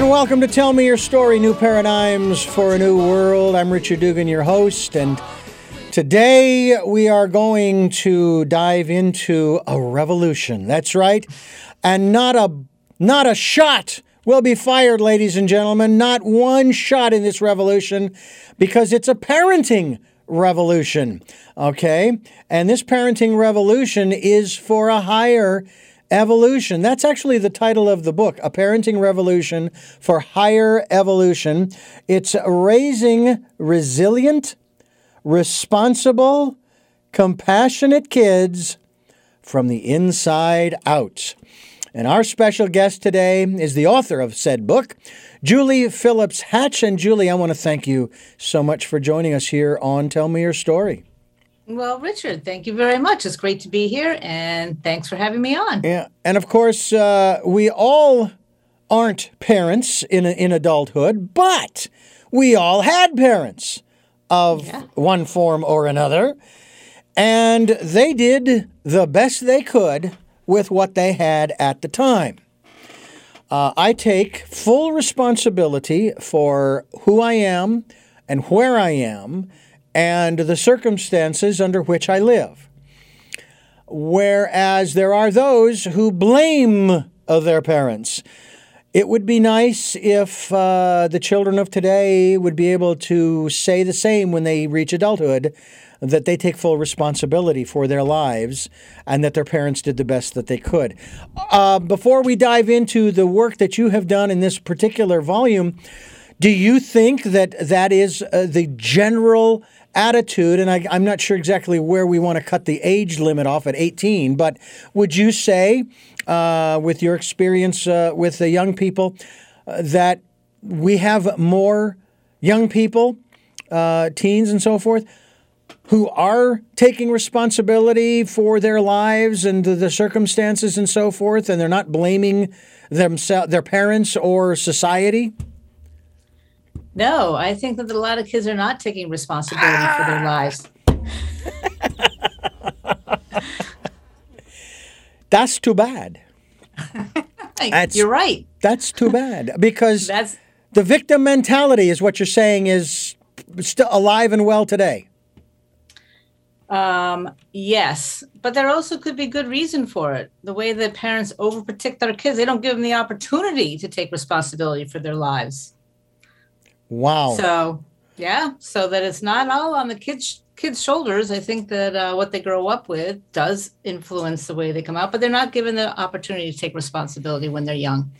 And welcome to Tell Me Your Story New Paradigms for a New World. I'm Richard Dugan, your host, and today we are going to dive into a revolution. That's right. And not a not a shot will be fired, ladies and gentlemen. Not one shot in this revolution because it's a parenting revolution. Okay? And this parenting revolution is for a higher Evolution. That's actually the title of the book, A Parenting Revolution for Higher Evolution. It's raising resilient, responsible, compassionate kids from the inside out. And our special guest today is the author of said book, Julie Phillips Hatch. And Julie, I want to thank you so much for joining us here on Tell Me Your Story. Well, Richard, thank you very much. It's great to be here, and thanks for having me on. Yeah, and of course, uh, we all aren't parents in in adulthood, but we all had parents of yeah. one form or another, and they did the best they could with what they had at the time. Uh, I take full responsibility for who I am and where I am and the circumstances under which I live. Whereas there are those who blame their parents. It would be nice if uh, the children of today would be able to say the same when they reach adulthood that they take full responsibility for their lives and that their parents did the best that they could. Uh, before we dive into the work that you have done in this particular volume, do you think that that is uh, the general attitude, and I, am not sure exactly where we want to cut the age limit off at 18, but would you say, uh, with your experience uh, with the young people, uh, that we have more young people, uh, teens and so forth, who are taking responsibility for their lives and the circumstances and so forth, and they're not blaming themselves, their parents or society? No, I think that a lot of kids are not taking responsibility ah. for their lives. That's too bad. That's, you're right. That's too bad because that's the victim mentality is what you're saying is still alive and well today. Um, yes, but there also could be good reason for it. The way that parents overprotect their kids, they don't give them the opportunity to take responsibility for their lives. Wow. So yeah, so that it's not all on the kids kids' shoulders. I think that uh, what they grow up with does influence the way they come out, but they're not given the opportunity to take responsibility when they're young.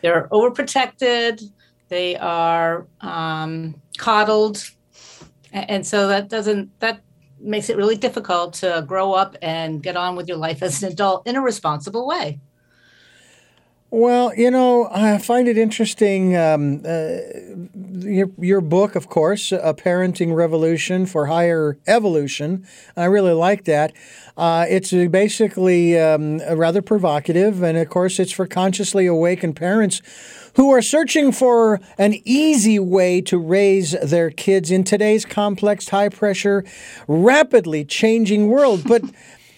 They're overprotected. They are um, coddled, and so that doesn't that makes it really difficult to grow up and get on with your life as an adult in a responsible way. Well, you know, I find it interesting. Um, uh, your, your book, of course, A Parenting Revolution for Higher Evolution. I really like that. Uh, it's basically um, rather provocative, and of course, it's for consciously awakened parents who are searching for an easy way to raise their kids in today's complex, high pressure, rapidly changing world. But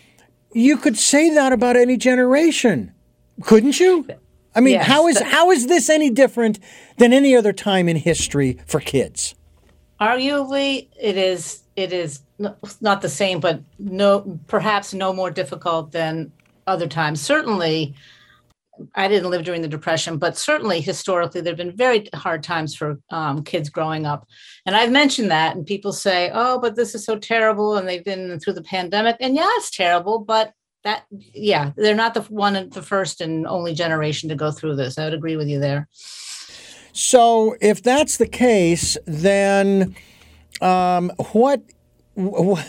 you could say that about any generation, couldn't you? I mean, yes, how is how is this any different than any other time in history for kids? Arguably, it is. It is not the same, but no, perhaps no more difficult than other times. Certainly, I didn't live during the Depression, but certainly historically, there have been very hard times for um, kids growing up. And I've mentioned that, and people say, oh, but this is so terrible. And they've been through the pandemic. And yeah, it's terrible, but that yeah they're not the one the first and only generation to go through this. I would agree with you there. So if that's the case then um, what and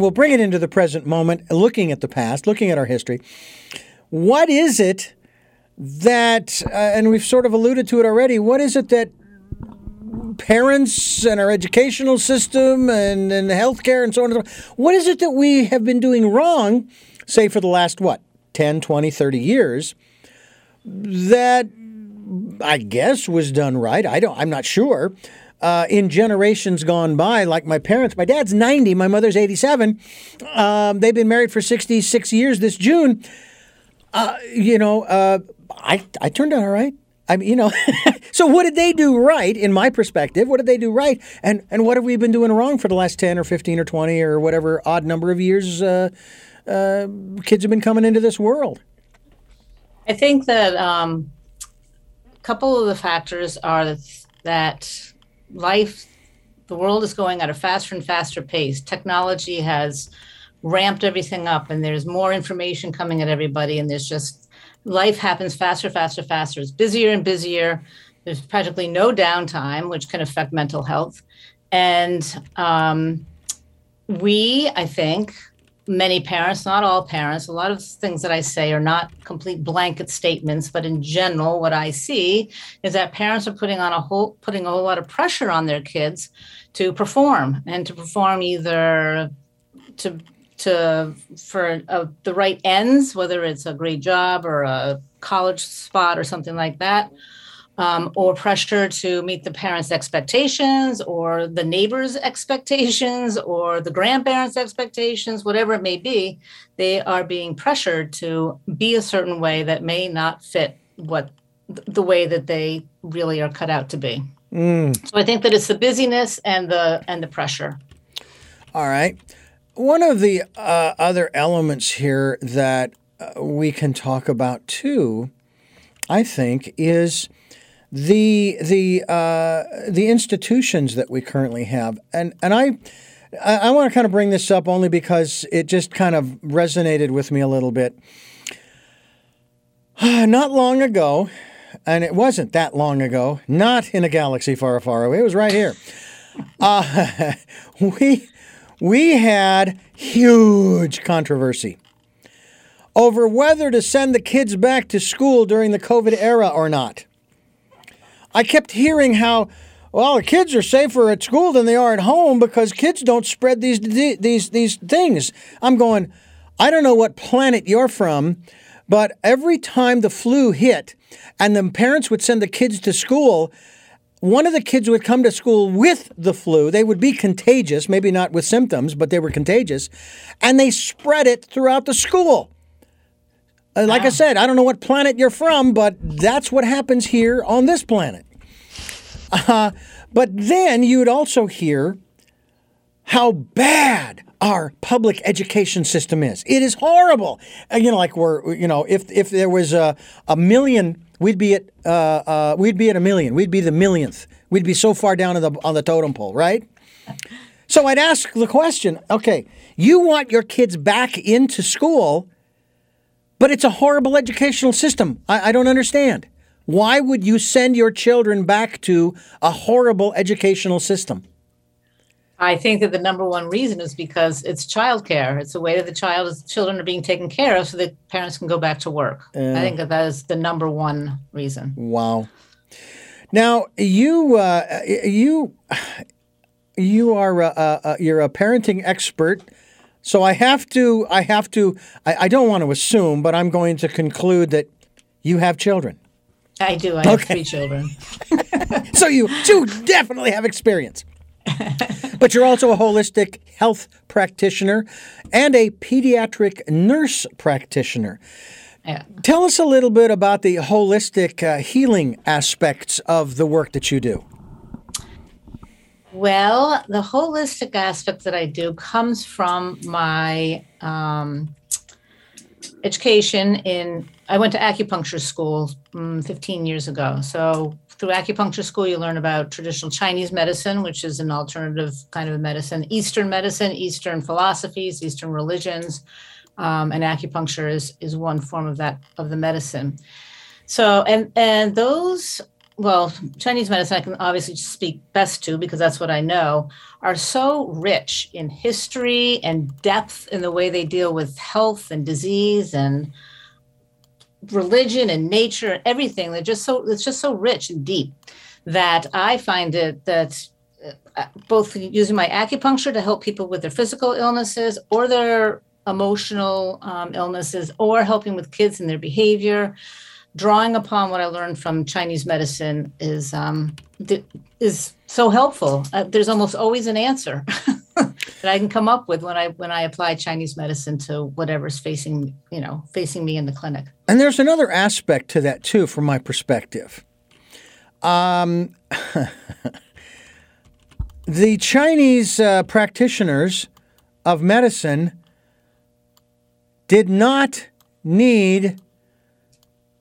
we'll bring it into the present moment looking at the past looking at our history. What is it that uh, and we've sort of alluded to it already what is it that parents and our educational system and, and healthcare and so on and so on. What is it that we have been doing wrong, say for the last, what, 10, 20, 30 years, that I guess was done right? I don't, I'm not sure. Uh, in generations gone by, like my parents, my dad's 90, my mother's 87. Um, they've been married for 66 years this June. Uh, you know, uh, I, I turned out all right. I mean, you know, so what did they do right in my perspective? What did they do right? And and what have we been doing wrong for the last 10 or 15 or 20 or whatever odd number of years uh, uh, kids have been coming into this world? I think that um, a couple of the factors are that, that life, the world is going at a faster and faster pace. Technology has ramped everything up, and there's more information coming at everybody, and there's just life happens faster, faster, faster. It's busier and busier. There's practically no downtime, which can affect mental health. And um, we, I think, many parents, not all parents, a lot of things that I say are not complete blanket statements, but in general, what I see is that parents are putting on a whole putting a whole lot of pressure on their kids to perform and to perform either to to for uh, the right ends, whether it's a great job or a college spot or something like that, um, or pressure to meet the parents' expectations or the neighbors' expectations or the grandparents' expectations, whatever it may be, they are being pressured to be a certain way that may not fit what the way that they really are cut out to be. Mm. So I think that it's the busyness and the and the pressure. All right. One of the uh, other elements here that uh, we can talk about too, I think, is the the uh, the institutions that we currently have, and and I. I, want to kind of bring this up only because it just kind of resonated with me a little bit. Not long ago, and it wasn't that long ago, not in a galaxy far, far away, it was right here. Uh, we, we had huge controversy over whether to send the kids back to school during the COVID era or not. I kept hearing how, well, the kids are safer at school than they are at home because kids don't spread these these these things. I'm going, I don't know what planet you're from, but every time the flu hit and the parents would send the kids to school, one of the kids would come to school with the flu. They would be contagious, maybe not with symptoms, but they were contagious, and they spread it throughout the school. Uh, like I said, I don't know what planet you're from, but that's what happens here on this planet. Uh, but then you would also hear how bad our public education system is. It is horrible. Uh, you know, like we're, you know, if if there was a, a million, we'd be at uh, uh, we'd be at a million. We'd be the millionth. We'd be so far down on the on the totem pole, right? So I'd ask the question: Okay, you want your kids back into school? But it's a horrible educational system. I, I don't understand. Why would you send your children back to a horrible educational system? I think that the number one reason is because it's childcare. It's a way that the child, children are being taken care of, so that parents can go back to work. I think that that is the number one reason. Wow. Now you uh, you you are a, a, you're a parenting expert. So I have to, I have to, I, I, don't want to assume, but I'm going to conclude that you have children. I do. I have three children. so you do definitely have experience. But you're also a holistic health practitioner and a pediatric nurse practitioner. Yeah. Tell us a little bit about the holistic uh, healing aspects of the work that you do. Well, the holistic aspect that I do comes from my um, education in. I went to acupuncture school um, 15 years ago. So through acupuncture school, you learn about traditional Chinese medicine, which is an alternative kind of medicine, Eastern medicine, Eastern philosophies, Eastern religions, um, and acupuncture is is one form of that of the medicine. So and and those well, Chinese medicine, I can obviously speak best to because that's what I know, are so rich in history and depth in the way they deal with health and disease and religion and nature and everything. They're just so it's just so rich and deep that I find it that uh, both using my acupuncture to help people with their physical illnesses or their emotional um, illnesses or helping with kids and their behavior drawing upon what I learned from Chinese medicine is um, is so helpful. Uh, there's almost always an answer that I can come up with when I when I apply Chinese medicine to whatever's facing you know facing me in the clinic. And there's another aspect to that too, from my perspective. Um, the Chinese uh, practitioners of medicine did not need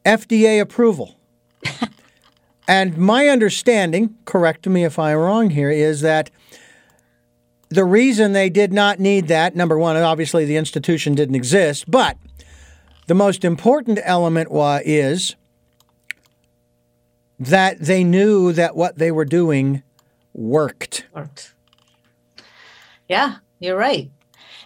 FDA approval. and my understanding, correct me if I'm wrong here, is that the reason they did not need that, number one, obviously the institution didn't exist, but the most important element was, is that they knew that what they were doing worked. Worked. Yeah, you're right.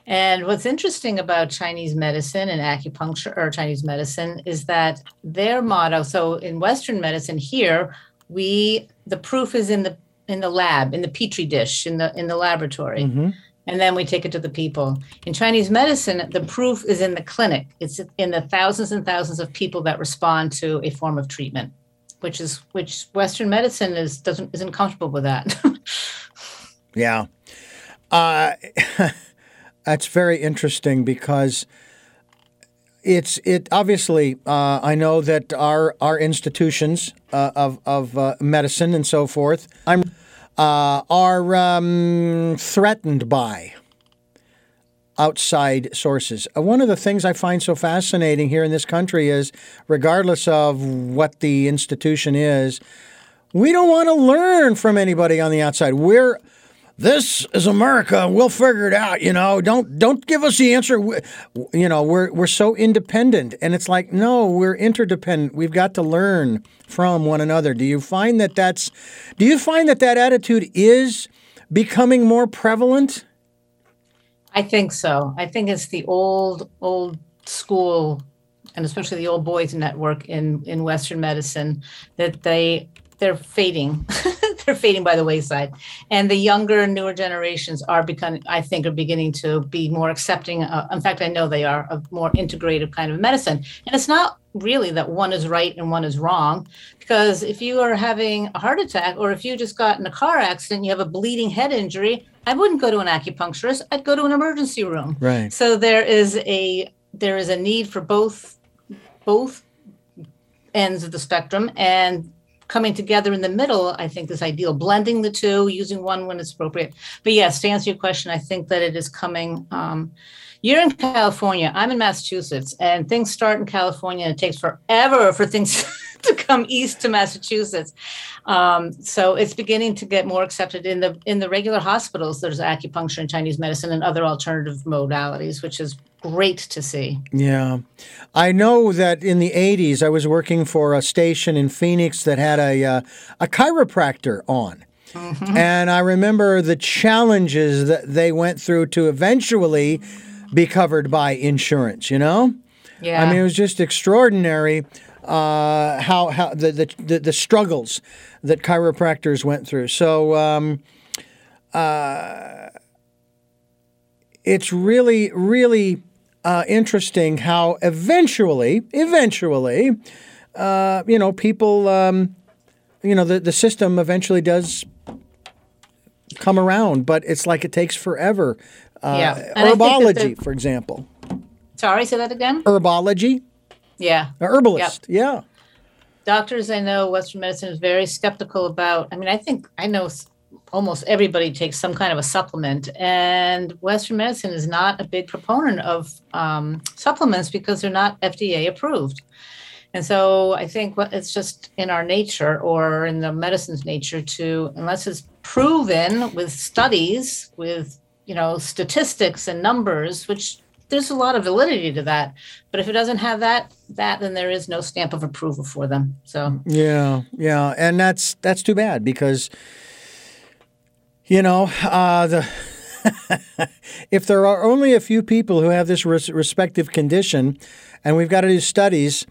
And what's interesting about Chinese medicine and acupuncture or Chinese medicine is that their motto, so in Western medicine here, we the proof is in the in the lab, in the petri dish, in the in the laboratory. Mm-hmm. And then we take it to the people. In Chinese medicine, the proof is in the clinic. It's in the thousands and thousands of people that respond to a form of treatment, which is which Western medicine is doesn't isn't comfortable with that. yeah. Uh, That's very interesting because it's it obviously uh, I know that our our institutions uh, of of uh, medicine and so forth I'm uh, are um, threatened by outside sources. Uh, one of the things I find so fascinating here in this country is, regardless of what the institution is, we don't want to learn from anybody on the outside. We're this is America. We'll figure it out. You know, don't don't give us the answer. We, you know, we're we're so independent, and it's like no, we're interdependent. We've got to learn from one another. Do you find that that's? Do you find that that attitude is becoming more prevalent? I think so. I think it's the old old school, and especially the old boys network in in Western medicine that they they're fading. they're fading by the wayside. And the younger, newer generations are becoming, I think, are beginning to be more accepting. Uh, in fact, I know they are of more integrative kind of medicine. And it's not really that one is right and one is wrong, because if you are having a heart attack or if you just got in a car accident, you have a bleeding head injury. I wouldn't go to an acupuncturist. I'd go to an emergency room. Right. So there is a there is a need for both both ends of the spectrum and coming together in the middle, I think is ideal. Blending the two, using one when it's appropriate. But yes, to answer your question, I think that it is coming. Um, you're in California. I'm in Massachusetts, and things start in California. And it takes forever for things to come east to Massachusetts. Um, so it's beginning to get more accepted in the in the regular hospitals. There's acupuncture and Chinese medicine and other alternative modalities, which is great to see. Yeah. I know that in the 80s, I was working for a station in Phoenix that had a, uh, a chiropractor on. Mm-hmm. And I remember the challenges that they went through to eventually be covered by insurance, you know? Yeah. I mean, it was just extraordinary uh, how, how the, the, the, struggles that chiropractors went through. So, um, uh, it's really, really uh, interesting how eventually, eventually, uh, you know, people, um, you know, the, the system eventually does come around, but it's like it takes forever. Uh, yeah. Herbology, for example. Sorry, say that again. Herbology. Yeah. A herbalist. Yep. Yeah. Doctors I know, Western medicine is very skeptical about. I mean, I think I know almost everybody takes some kind of a supplement. And Western medicine is not a big proponent of um, supplements because they're not FDA approved. And so I think it's just in our nature or in the medicine's nature to, unless it's proven with studies, with you know statistics and numbers, which there's a lot of validity to that. But if it doesn't have that, that then there is no stamp of approval for them. So yeah, yeah, and that's that's too bad because you know, uh, the if there are only a few people who have this res- respective condition, and we've got to do studies.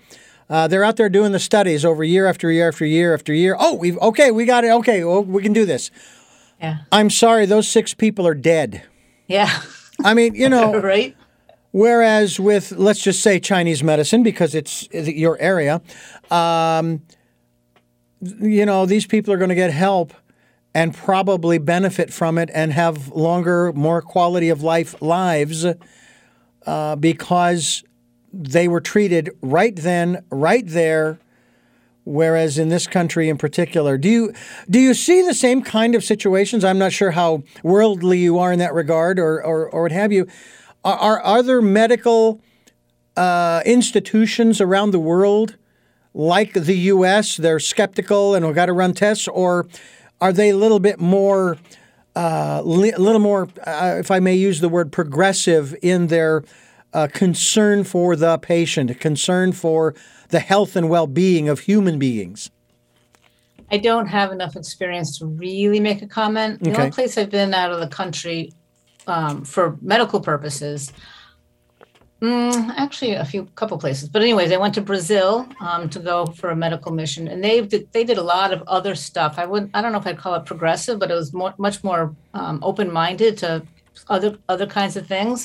Uh, they're out there doing the studies over year after year after year after year. Oh, we've okay, we got it. Okay, well, we can do this. Yeah. I'm sorry, those six people are dead. Yeah. I mean, you know, right? Whereas with let's just say Chinese medicine, because it's your area, um, you know, these people are going to get help and probably benefit from it and have longer, more quality of life lives uh, because they were treated right then, right there, Whereas in this country in particular, do you do you see the same kind of situations? I'm not sure how worldly you are in that regard, or or, or what have you. Are are, there medical uh, institutions around the world like the U.S. They're skeptical and we've got to run tests, or are they a little bit more, uh, li- a little more, uh, if I may use the word progressive in their uh, concern for the patient, concern for the health and well-being of human beings? I don't have enough experience to really make a comment. The Okay. only place I've been out of the country um, for medical purposes, mm, actually a few couple places, but anyways, I went to Brazil um, to go for a medical mission, and they did, they did a lot of other stuff. I would I don't know if I'd call it progressive, but it was more, much more um, open minded to other other kinds of things.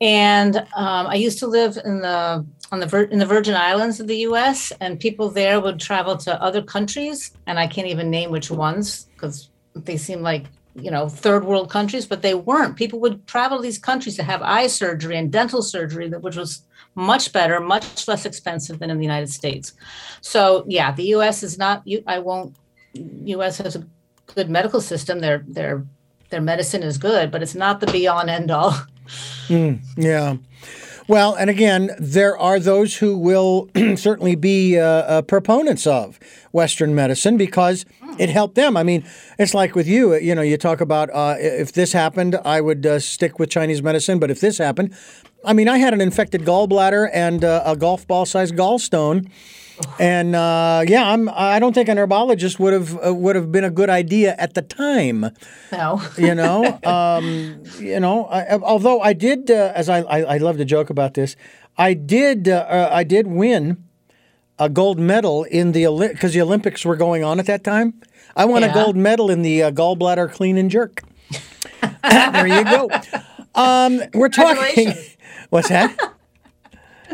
And um, I used to live in the on the in the Virgin Islands of the U.S. and people there would travel to other countries, and I can't even name which ones because they seem like you know third world countries, but they weren't. People would travel to these countries to have eye surgery and dental surgery, which was much better, much less expensive than in the United States. So yeah, the U.S. is not. I won't. U.S. has a good medical system. Their their their medicine is good, but it's not the be all end all. Hmm, yeah. Well, and again, there are those who will certainly be uh, uh, proponents of Western medicine because it helped them. I mean, it's like with you, you know, you talk about uh, if this happened, I would uh, stick with Chinese medicine, but if this happened, I mean, I had an infected gallbladder and uh, a golf ball sized gallstone. And uh, yeah, I'm. I don't think an herbologist would have uh, would have been a good idea at the time. No. you know um, you know I, although i did uh, as I, I i love to joke about this i did uh, uh, i did win a gold medal in the because the olympics were going on at that time. I won a gold medal in the uh, gallbladder clean and jerk. There you go. Um, we're talking what's that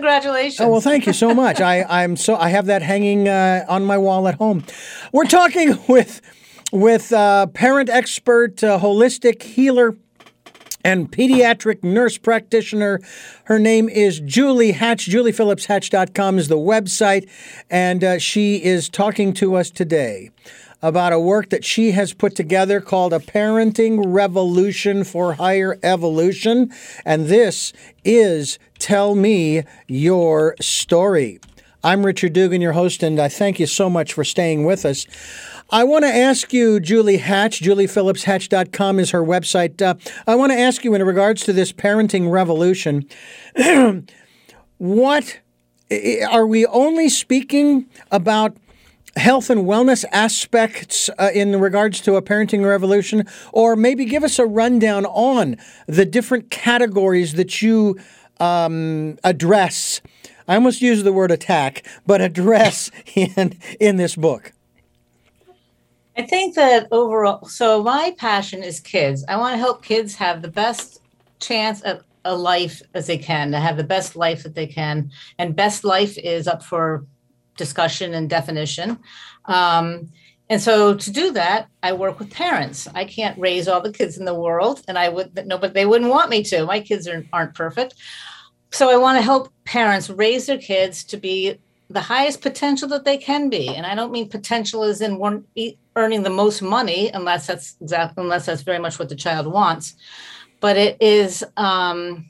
Congratulations. Oh well, thank you so much. I, I'm so I have that hanging uh, on my wall at home. We're talking with with uh, parent expert, uh, holistic healer, and pediatric nurse practitioner. Her name is Julie Hatch. JuliePhillipsHatch.com is the website, and uh, she is talking to us today about a work that she has put together called A Parenting Revolution for Higher Evolution. And this is Tell Me Your Story. I'm Richard Dugan, your host, and I thank you so much for staying with us. I want to ask you, Julie Hatch, JuliePhillipsHatch.com is her website. Uh, I want to ask you, in regards to this parenting revolution, what are we only speaking about health and wellness aspects uh, in regards to a parenting revolution or maybe give us a rundown on the different categories that you um, address i almost use the word attack but address in in this book I think that overall, so my passion is kids. I want to help kids have the best chance at a life as they can, to have the best life that they can. And best life is up for discussion and definition. Um, and so to do that, I work with parents. I can't raise all the kids in the world, and I would no, but they wouldn't want me to. My kids are, aren't perfect. So I want to help parents raise their kids to be the highest potential that they can be. And I don't mean potential as in one earning the most money, unless that's unless that's very much what the child wants. But it is um,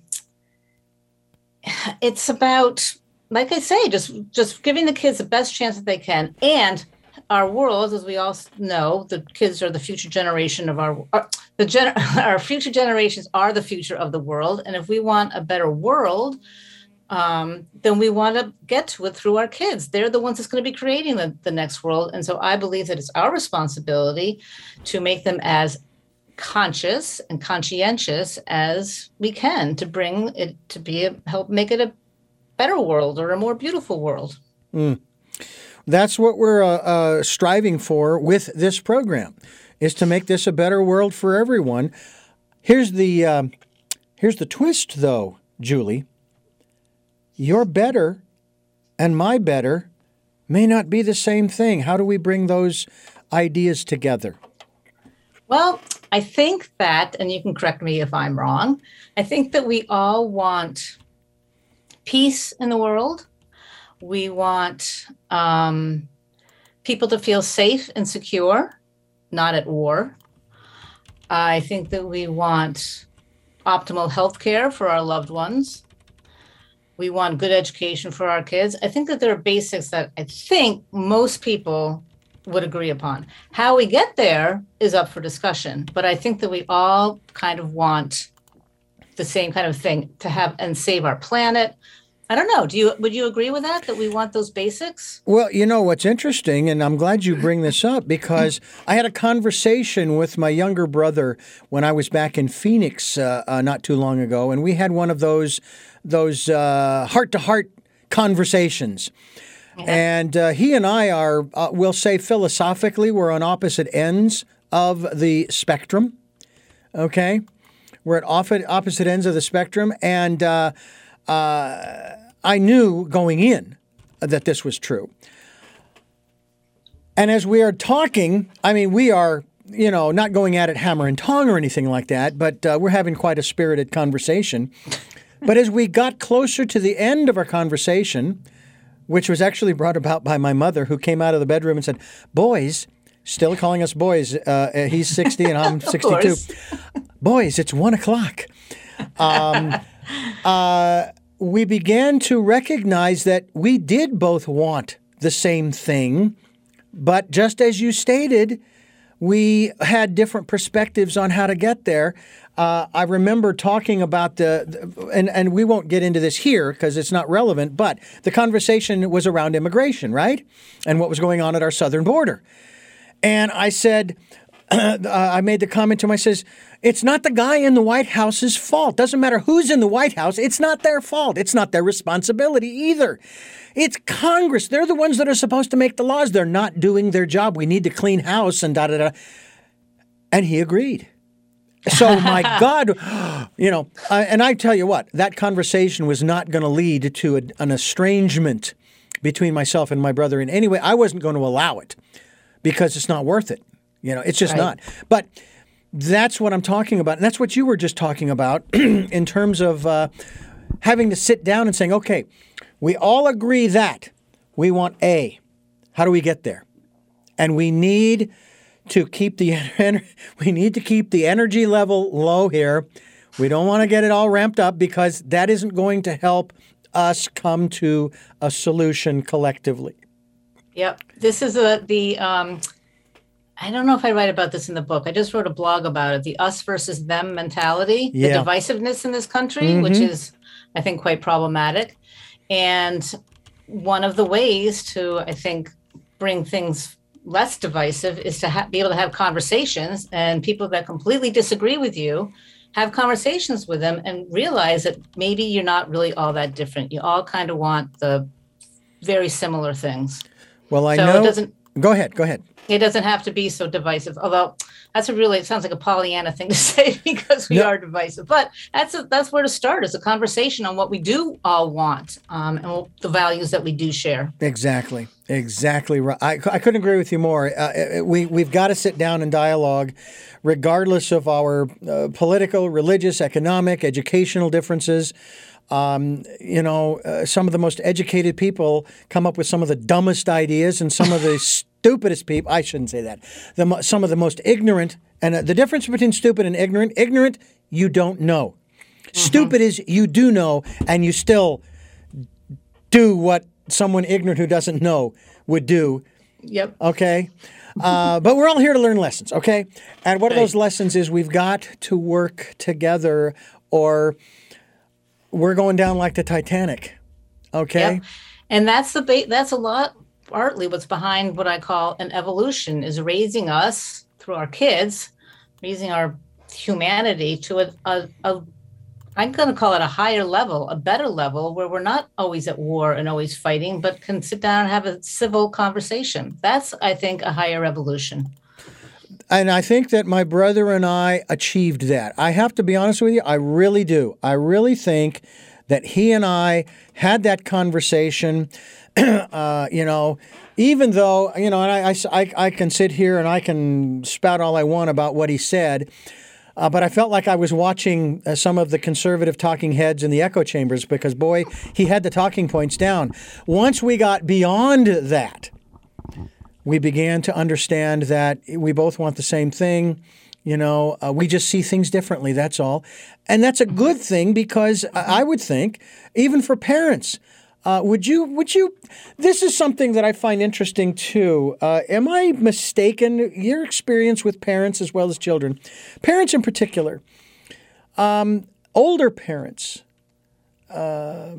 it's about like I say, just just giving the kids the best chance that they can. And our world, as we all know, the kids are the future generation of our, our the gen, our future generations are the future of the world. And if we want a better world, um, then we want to get to it through our kids. They're the ones that's going to be creating the, the next world. And so I believe that it's our responsibility to make them as conscious and conscientious as we can to bring it to be a, help make it a better world or a more beautiful world. that's what we're uh, uh, striving for with this program is to make this a better world for everyone. Here's the um, here's the twist though julie. Your better and my better may not be the same thing. How do we bring those ideas together? Well, I think that, and you can correct me if I'm wrong, I think that we all want peace in the world. We want um, people to feel safe and secure, not at war. I think that we want optimal health care for our loved ones. We want good education for our kids. I think that there are basics that I think most people would agree upon. How we get there is up for discussion, but I think that we all kind of want the same kind of thing to have and save our planet. I don't know. Do you would you agree with that that we want those basics? Well, you know what's interesting, and I'm glad you bring this up because I had a conversation with my younger brother when I was back in Phoenix uh, uh, not too long ago, and we had one of those those heart to heart conversations. And uh, he and I are, uh, we'll say philosophically, we're on opposite ends of the spectrum. Okay? We're at opposite ends of the spectrum. And uh, uh, I knew going in that this was true. And as we are talking, I mean, we are, you know, not going at it hammer and tong or anything like that, but uh, we're having quite a spirited conversation. but as we got closer to the end of our conversation, which was actually brought about by my mother, who came out of the bedroom and said, Boys, still calling us boys. Uh, uh he's 60 and I'm 62. boys, it's one o'clock. Um, uh, we began to recognize that we did both want the same thing, but just as you stated, we had different perspectives on how to get there. Uh, I remember talking about the, the, and, and we won't get into this here because it's not relevant, but the conversation was around immigration, right? And what was going on at our southern border. And I said, uh, I made the comment to him, I says, it's not the guy in the White House's fault. Doesn't matter who's in the White House, it's not their fault. It's not their responsibility either. It's Congress. They're the ones that are supposed to make the laws. They're not doing their job. We need to clean house and da da da. And he agreed. So, my God, you know, uh, and I tell you what, that conversation was not going to lead to a, an estrangement between myself and my brother in any way. I wasn't going to allow it because it's not worth it. You know, it's just right. not. But that's what I'm talking about. And that's what you were just talking about in terms of uh, having to sit down and saying, okay, we all agree that we want A. How do we get there? And we need to keep the we need to keep the energy level low here. We don't want to get it all ramped up because that isn't going to help us come to a solution collectively. Yep. This is a the um I don't know if I write about this in the book. I just wrote a blog about it, the us versus them mentality, yeah. the divisiveness in this country, mm-hmm. which is I think quite problematic. And one of the ways to I think bring things less divisive is to ha- be able to have conversations and people that completely disagree with you have conversations with them and realize that maybe you're not really all that different you all kind of want the very similar things well i so know it doesn't go ahead go ahead. It doesn't have to be so divisive although that's a really it sounds like a pollyanna thing to say because we are divisive but that's a, that's where to start. Is a conversation on what we do all want um, and the values that we do share. Exactly exactly right i, I couldn't agree with you more. Uh, uh we, we've got to sit down and dialogue regardless of our uh, political religious economic educational differences um, you know, uh, some of the most educated people come up with some of the dumbest ideas, and some of the stupidest people, I shouldn't say that, the, some of the most ignorant, and uh, the difference between stupid and ignorant, ignorant, you don't know. Mm-hmm. Stupid is you do know, and you still do what someone ignorant who doesn't know would do. Yep. Okay. Uh, but we're all here to learn lessons, okay? And one of those lessons is we've got to work together, or we're going down like the Titanic. Okay. Yep. And that's the ba- that's a lot partly what's behind what I call an evolution is raising us through our kids, raising our humanity to a, a, a I'm going to call it a higher level, a better level where we're not always at war and always fighting, but can sit down and have a civil conversation. That's, I think, a higher evolution. And I think that my brother and I achieved that. I have to be honest with you, I really do. I really think that he and I had that conversation uh, you know, even though, you know, and I, I, I can sit here and I can spout all I want about what he said. Uh, but I felt like I was watching uh, some of the conservative talking heads in the echo chambers because, boy, he had the talking points down. Once we got beyond that, we began to understand that we both want the same thing. You know, uh, we just see things differently. That's all. And that's a good thing because I would think, even for parents, uh, would you? Would you? This is something that I find interesting too. Uh, am I mistaken? Your experience with parents as well as children, parents in particular, um, older parents, uh,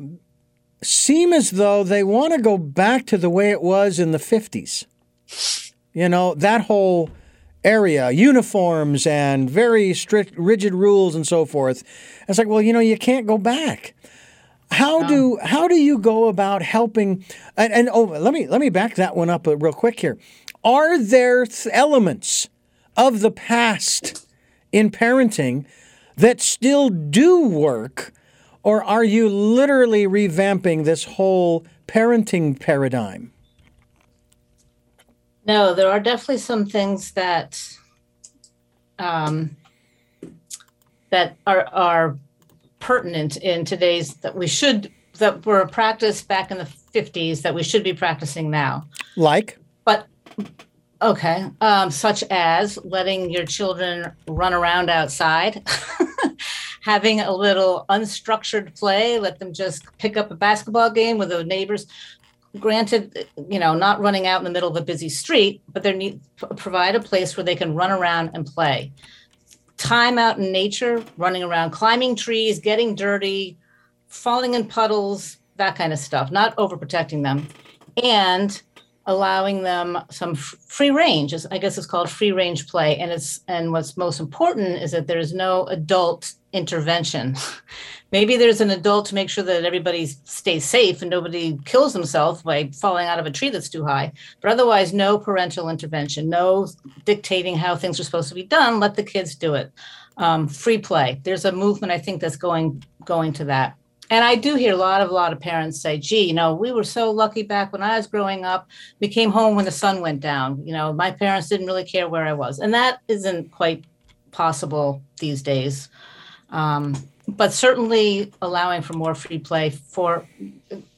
seem as though they want to go back to the way it was in the fifties. You know that whole area, uniforms and very strict, rigid rules and so forth. It's like, well, you know, you can't go back. How do how do you go about helping? And, and oh, let me let me back that one up uh, real quick here. Are there th- elements of the past in parenting that still do work, or are you literally revamping this whole parenting paradigm? No, there are definitely some things that um, that are are pertinent in today's that we should that were practiced back in the 50s that we should be practicing now. Like? But okay, um, such as letting your children run around outside. having a little unstructured play, let them just pick up a basketball game with the neighbors granted, you know, not running out in the middle of a busy street, but they need provide a place where they can run around and play. Time out in nature, running around, climbing trees, getting dirty, falling in puddles, that kind of stuff. Not overprotecting them, and allowing them some free range. I guess it's called free range play. And it's and what's most important is that there's no adult intervention. Maybe there's an adult to make sure that everybody stays safe and nobody kills themselves by falling out of a tree that's too high. But otherwise, no parental intervention, no dictating how things are supposed to be done. Let the kids do it. Um, free play. There's a movement I think that's going going to that. And I do hear a lot of a lot of parents say, "Gee, you know, we were so lucky back when I was growing up. We came home when the sun went down. You know, my parents didn't really care where I was." And that isn't quite possible these days. Um, but certainly allowing for more free play for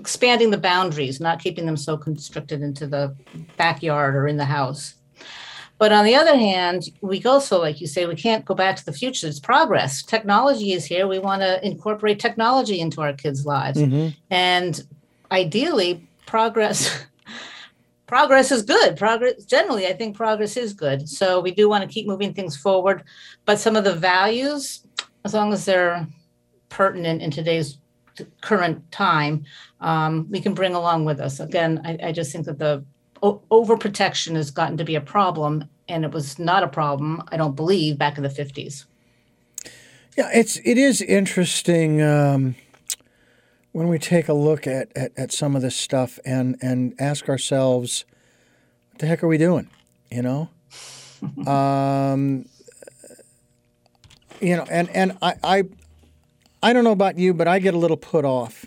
expanding the boundaries, not keeping them so constricted into the backyard or in the house. But on the other hand, we also, like you say, we can't go back to the future. It's progress. Technology is here. We want to incorporate technology into our kids' lives. Mm-hmm. And ideally, progress. progress is good. Progress generally, I think progress is good. So we do want to keep moving things forward. But some of the values as long as they're pertinent in today's current time, um, we can bring along with us. Again, I, I just think that the o- overprotection has gotten to be a problem, and it was not a problem, I don't believe, back in the 50s. Yeah, it's it is interesting um, when we take a look at, at, at some of this stuff and and ask ourselves, what the heck are we doing? You know, um, you know, and and I, I I don't know about you, but I get a little put off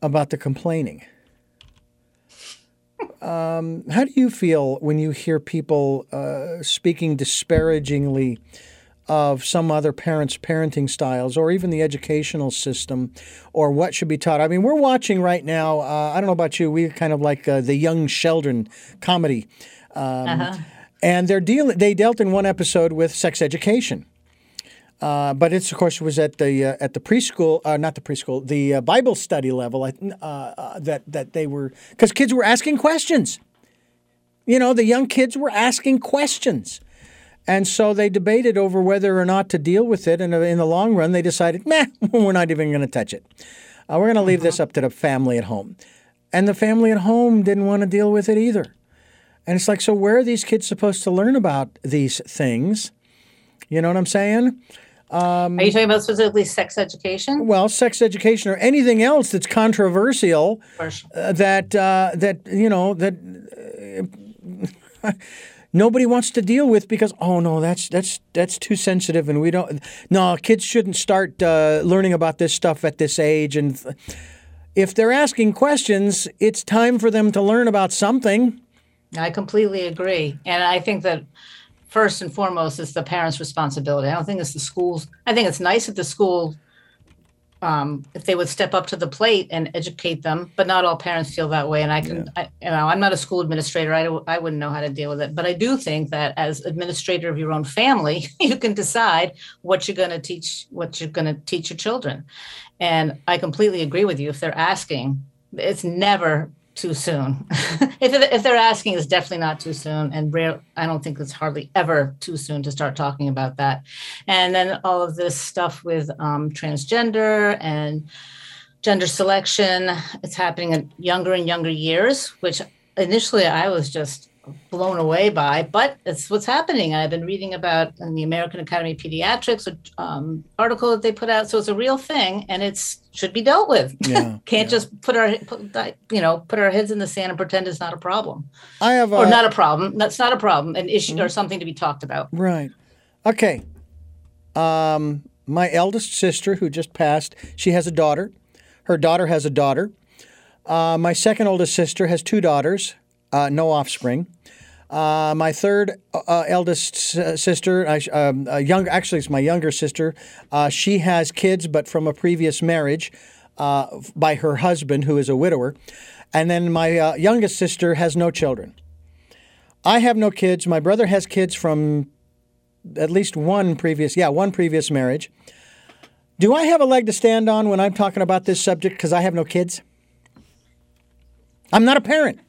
about the complaining. Um, how do you feel when you hear people uh, speaking disparagingly of some other parents' parenting styles or even the educational system or what should be taught? I mean, we're watching right now, uh, I don't know about you, we're kind of like uh, the Young Sheldon comedy. Um, uh-huh. And they're deal- they dealt in one episode with sex education. Uh, but it's of course was at the uh, at the preschool, uh, not the preschool, the uh, Bible study level uh, uh, that that they were because kids were asking questions. You know, the young kids were asking questions, and so they debated over whether or not to deal with it. And in the long run, they decided, "Meh, we're not even going to touch it. we're going to leave this up to the family at home." And the family at home didn't want to deal with it either. And it's like, so where are these kids supposed to learn about these things? You know what I'm saying? Um, Are you talking about specifically sex education? Well, sex education or anything else that's controversial uh, that uh, that you know that uh, nobody wants to deal with because oh no that's that's that's too sensitive and we don't no kids shouldn't start uh, learning about this stuff at this age. And if they're asking questions it's time for them to learn about something. I completely agree. And I think that first and foremost, it's the parents' responsibility. I don't think it's the schools. I think it's nice that the school, um, if they would step up to the plate and educate them, but not all parents feel that way. And I can, I, you know, I'm not a school administrator. I, I wouldn't know how to deal with it. But I do think that as administrator of your own family, you can decide what you're going to teach, what you're going to teach your children. And I completely agree with you. If they're asking, it's never too soon. if, if they're asking, it's definitely not too soon. And rare, I don't think it's hardly ever too soon to start talking about that. And then all of this stuff with um, transgender and gender selection, it's happening at younger and younger years, which initially I was just blown away by, but it's what's happening. I've been reading about in the American Academy of Pediatrics um, article that they put out. So it's a real thing, and it's should be dealt with. Yeah, Can't yeah. just put our put, you know put our heads in the sand and pretend it's not a problem. I have a, or not a problem. That's not a problem. An issue mm-hmm. or something to be talked about. Right. Okay. Um, my eldest sister, who just passed, she has a daughter. Her daughter has a daughter. Uh, my second oldest sister has two daughters uh, no offspring. Uh, my third uh, eldest sister, um, young, actually, it's my younger sister. Uh, she has kids, but from a previous marriage uh, by her husband, who is a widower. And then my uh, youngest sister has no children. I have no kids. My brother has kids from at least one previous, yeah, one previous marriage. Do I have a leg to stand on when I'm talking about this subject because I have no kids? I'm not a parent.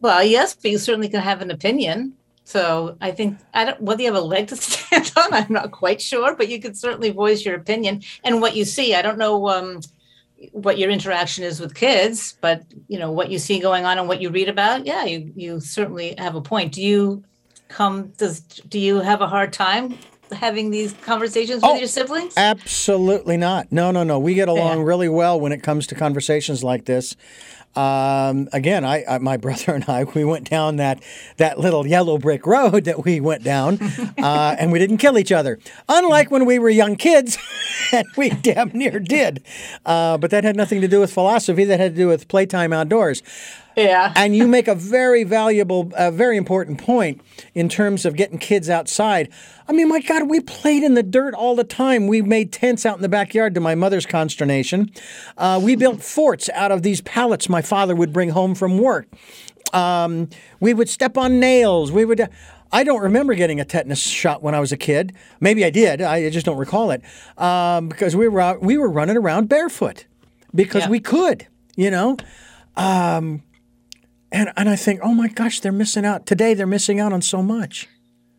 Well, yes, but you certainly can have an opinion. So I think I don't whether you have a leg to stand on. I'm not quite sure, but you can certainly voice your opinion and what you see. I don't know um, what your interaction is with kids, but you know what you see going on and what you read about. Yeah, you you certainly have a point. Do you come? Does do you have a hard time having these conversations with oh, your siblings? Absolutely not. No, no, no. We get along yeah. really well when it comes to conversations like this. Um, again, I, I, my brother and I, we went down that that little yellow brick road that we went down, uh, and we didn't kill each other. Unlike when we were young kids, and we damn near did. Uh, but that had nothing to do with philosophy. That had to do with playtime outdoors. Yeah. and you make a very valuable, uh, very important point in terms of getting kids outside. I mean, my God, we played in the dirt all the time. We made tents out in the backyard to my mother's consternation. Uh, we built forts out of these pallets my father would bring home from work. Um, we would step on nails. We would. I don't remember getting a tetanus shot when I was a kid. Maybe I did. I just don't recall it um, because we were out, we were running around barefoot because yeah. we could. You know. Um, and and I think, oh my gosh, they're missing out today. They're missing out on so much.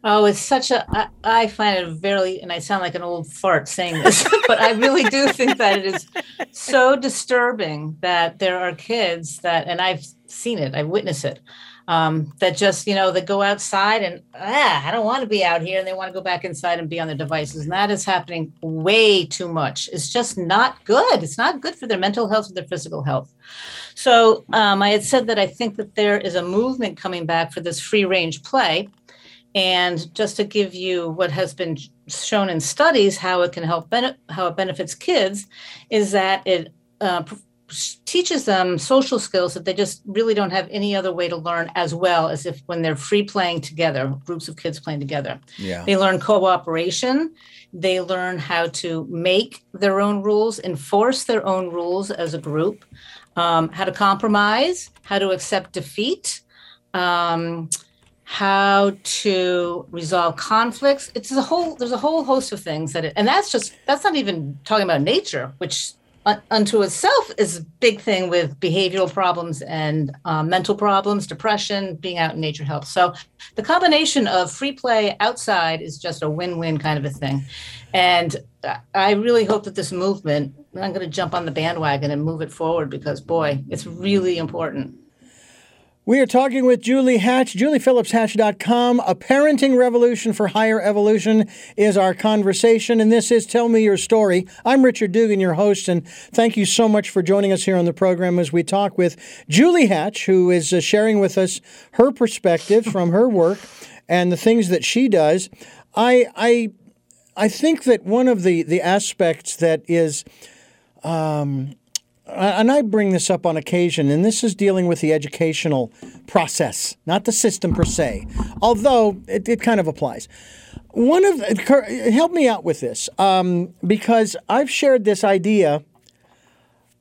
Oh, it's such a. I, I find it very, and I sound like an old fart saying this, but I really do think that it is so disturbing that there are kids that, and I've seen it, I've witnessed it, um, that just you know that go outside and ah, I don't want to be out here, and they want to go back inside and be on their devices, and that is happening way too much. It's just not good. It's not good for their mental health or their physical health. So um, I had said that I think that there is a movement coming back for this free range play. And just to give you what has been shown in studies, how it can help bene- how it benefits kids, is that it uh, teaches them social skills that they just really don't have any other way to learn as well as if when they're free playing together, groups of kids playing together. Yeah. They learn cooperation. They learn how to make their own rules, enforce their own rules as a group um, how to compromise, how to accept defeat, um, how to resolve conflicts. It's a whole. There's a whole host of things that, it, and that's just that's not even talking about nature, which unto itself is a big thing with behavioral problems and um, mental problems, depression, being out in nature helps. So the combination of free play outside is just a win-win kind of a thing. And I really hope that this movement, I'm going to jump on the bandwagon and move it forward because, boy, it's really important. We are talking with Julie Hatch, juliephillipshatch.com. A parenting revolution for higher evolution is our conversation, and this is Tell Me Your Story. I'm Richard Dugan, your host, and thank you so much for joining us here on the program as we talk with Julie Hatch, who is uh, sharing with us her perspective from her work and the things that she does. I, I, I think that one of the, the aspects that is um, and I bring this up on occasion, and this is dealing with the educational process, not the system per se, although it, it kind of applies. One of help me out with this um, because I've shared this idea.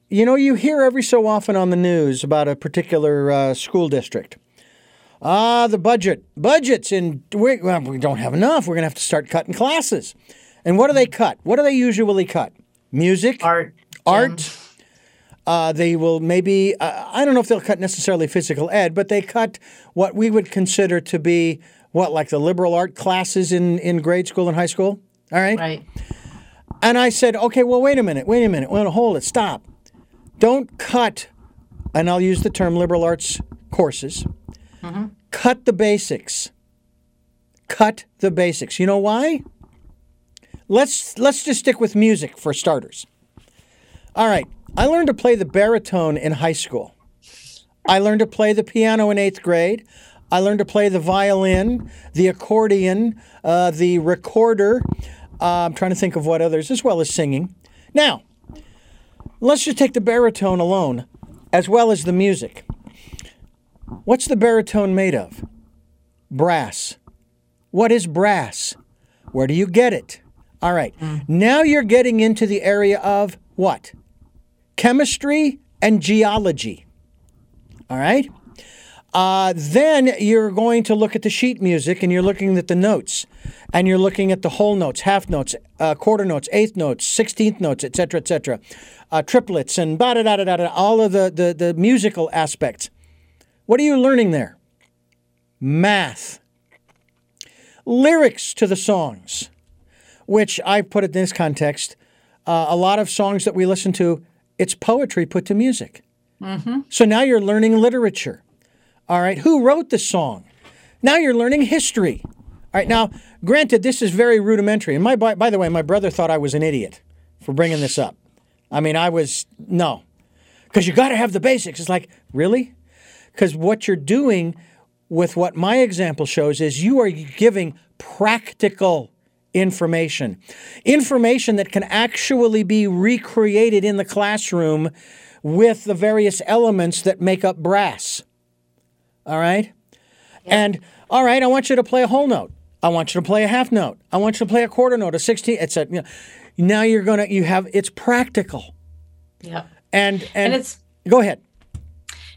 You know, you hear every so often on the news about a particular uh, school district. Ah, the budget, budgets, and we, well, we don't have enough. We're going to have to start cutting classes. And what do they cut? What do they usually cut? Music, art, art. Uh, they will maybe, uh, I don't know if they'll cut necessarily physical ed, but they cut what we would consider to be what, like the liberal art classes in, in grade school and high school? All right. Right. And I said, okay, well, wait a minute, wait a minute, well, hold it, stop. Don't cut, and I'll use the term liberal arts courses, mm-hmm. cut the basics. Cut the basics. You know why? Let's let's just stick with music for starters. All right. I learned to play the baritone in high school. I learned to play the piano in eighth grade. I learned to play the violin, the accordion, uh, the recorder. Uh, I'm trying to think of what others, as well as singing. Now, let's just take the baritone alone, as well as the music. What's the baritone made of? Brass. What is brass? Where do you get it? All right. Mm. Now you're getting into the area of what? Chemistry and geology. All right. Uh, then you're going to look at the sheet music and you're looking at the notes and you're looking at the whole notes, half notes, uh, quarter notes, eighth notes, sixteenth notes, etc., etc., uh, triplets and da da da da all of the, the the musical aspects. What are you learning there? Math, lyrics to the songs, which I put it in this context. Uh, a lot of songs that we listen to, it's poetry put to music. Mm-hmm. So now you're learning literature. All right, who wrote the song? Now you're learning history. All right, now, granted, this is very rudimentary. And my, by, by the way, my brother thought I was an idiot for bringing this up. I mean, I was, no. Because you got to have the basics. It's like, really? Because what you're doing with what my example shows is you are giving practical information. Information that can actually be recreated in the classroom with the various elements that make up brass. All right? And all right, I want you to play a whole note. I want you to play a half note. I want you to play a quarter note, a 16, etc. You know, now you're going to you have it's practical. Yeah. And, and and it's go ahead.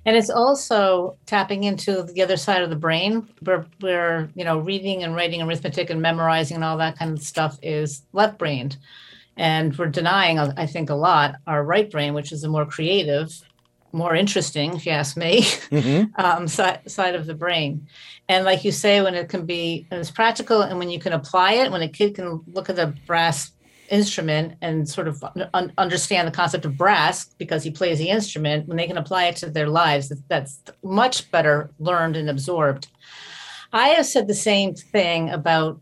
And it's also tapping into the other side of the brain where, where you know reading and writing arithmetic and memorizing and all that kind of stuff is left brained. And we're denying, I think, a lot our right brain, which is the more creative more interesting, if you ask me, mm-hmm. um, side, side of the brain. And like you say, when it can be, it's practical and when you can apply it, when a kid can look at the brass instrument and sort of un- understand the concept of brass because he plays the instrument, when they can apply it to their lives, that's much better learned and absorbed. I have said the same thing about,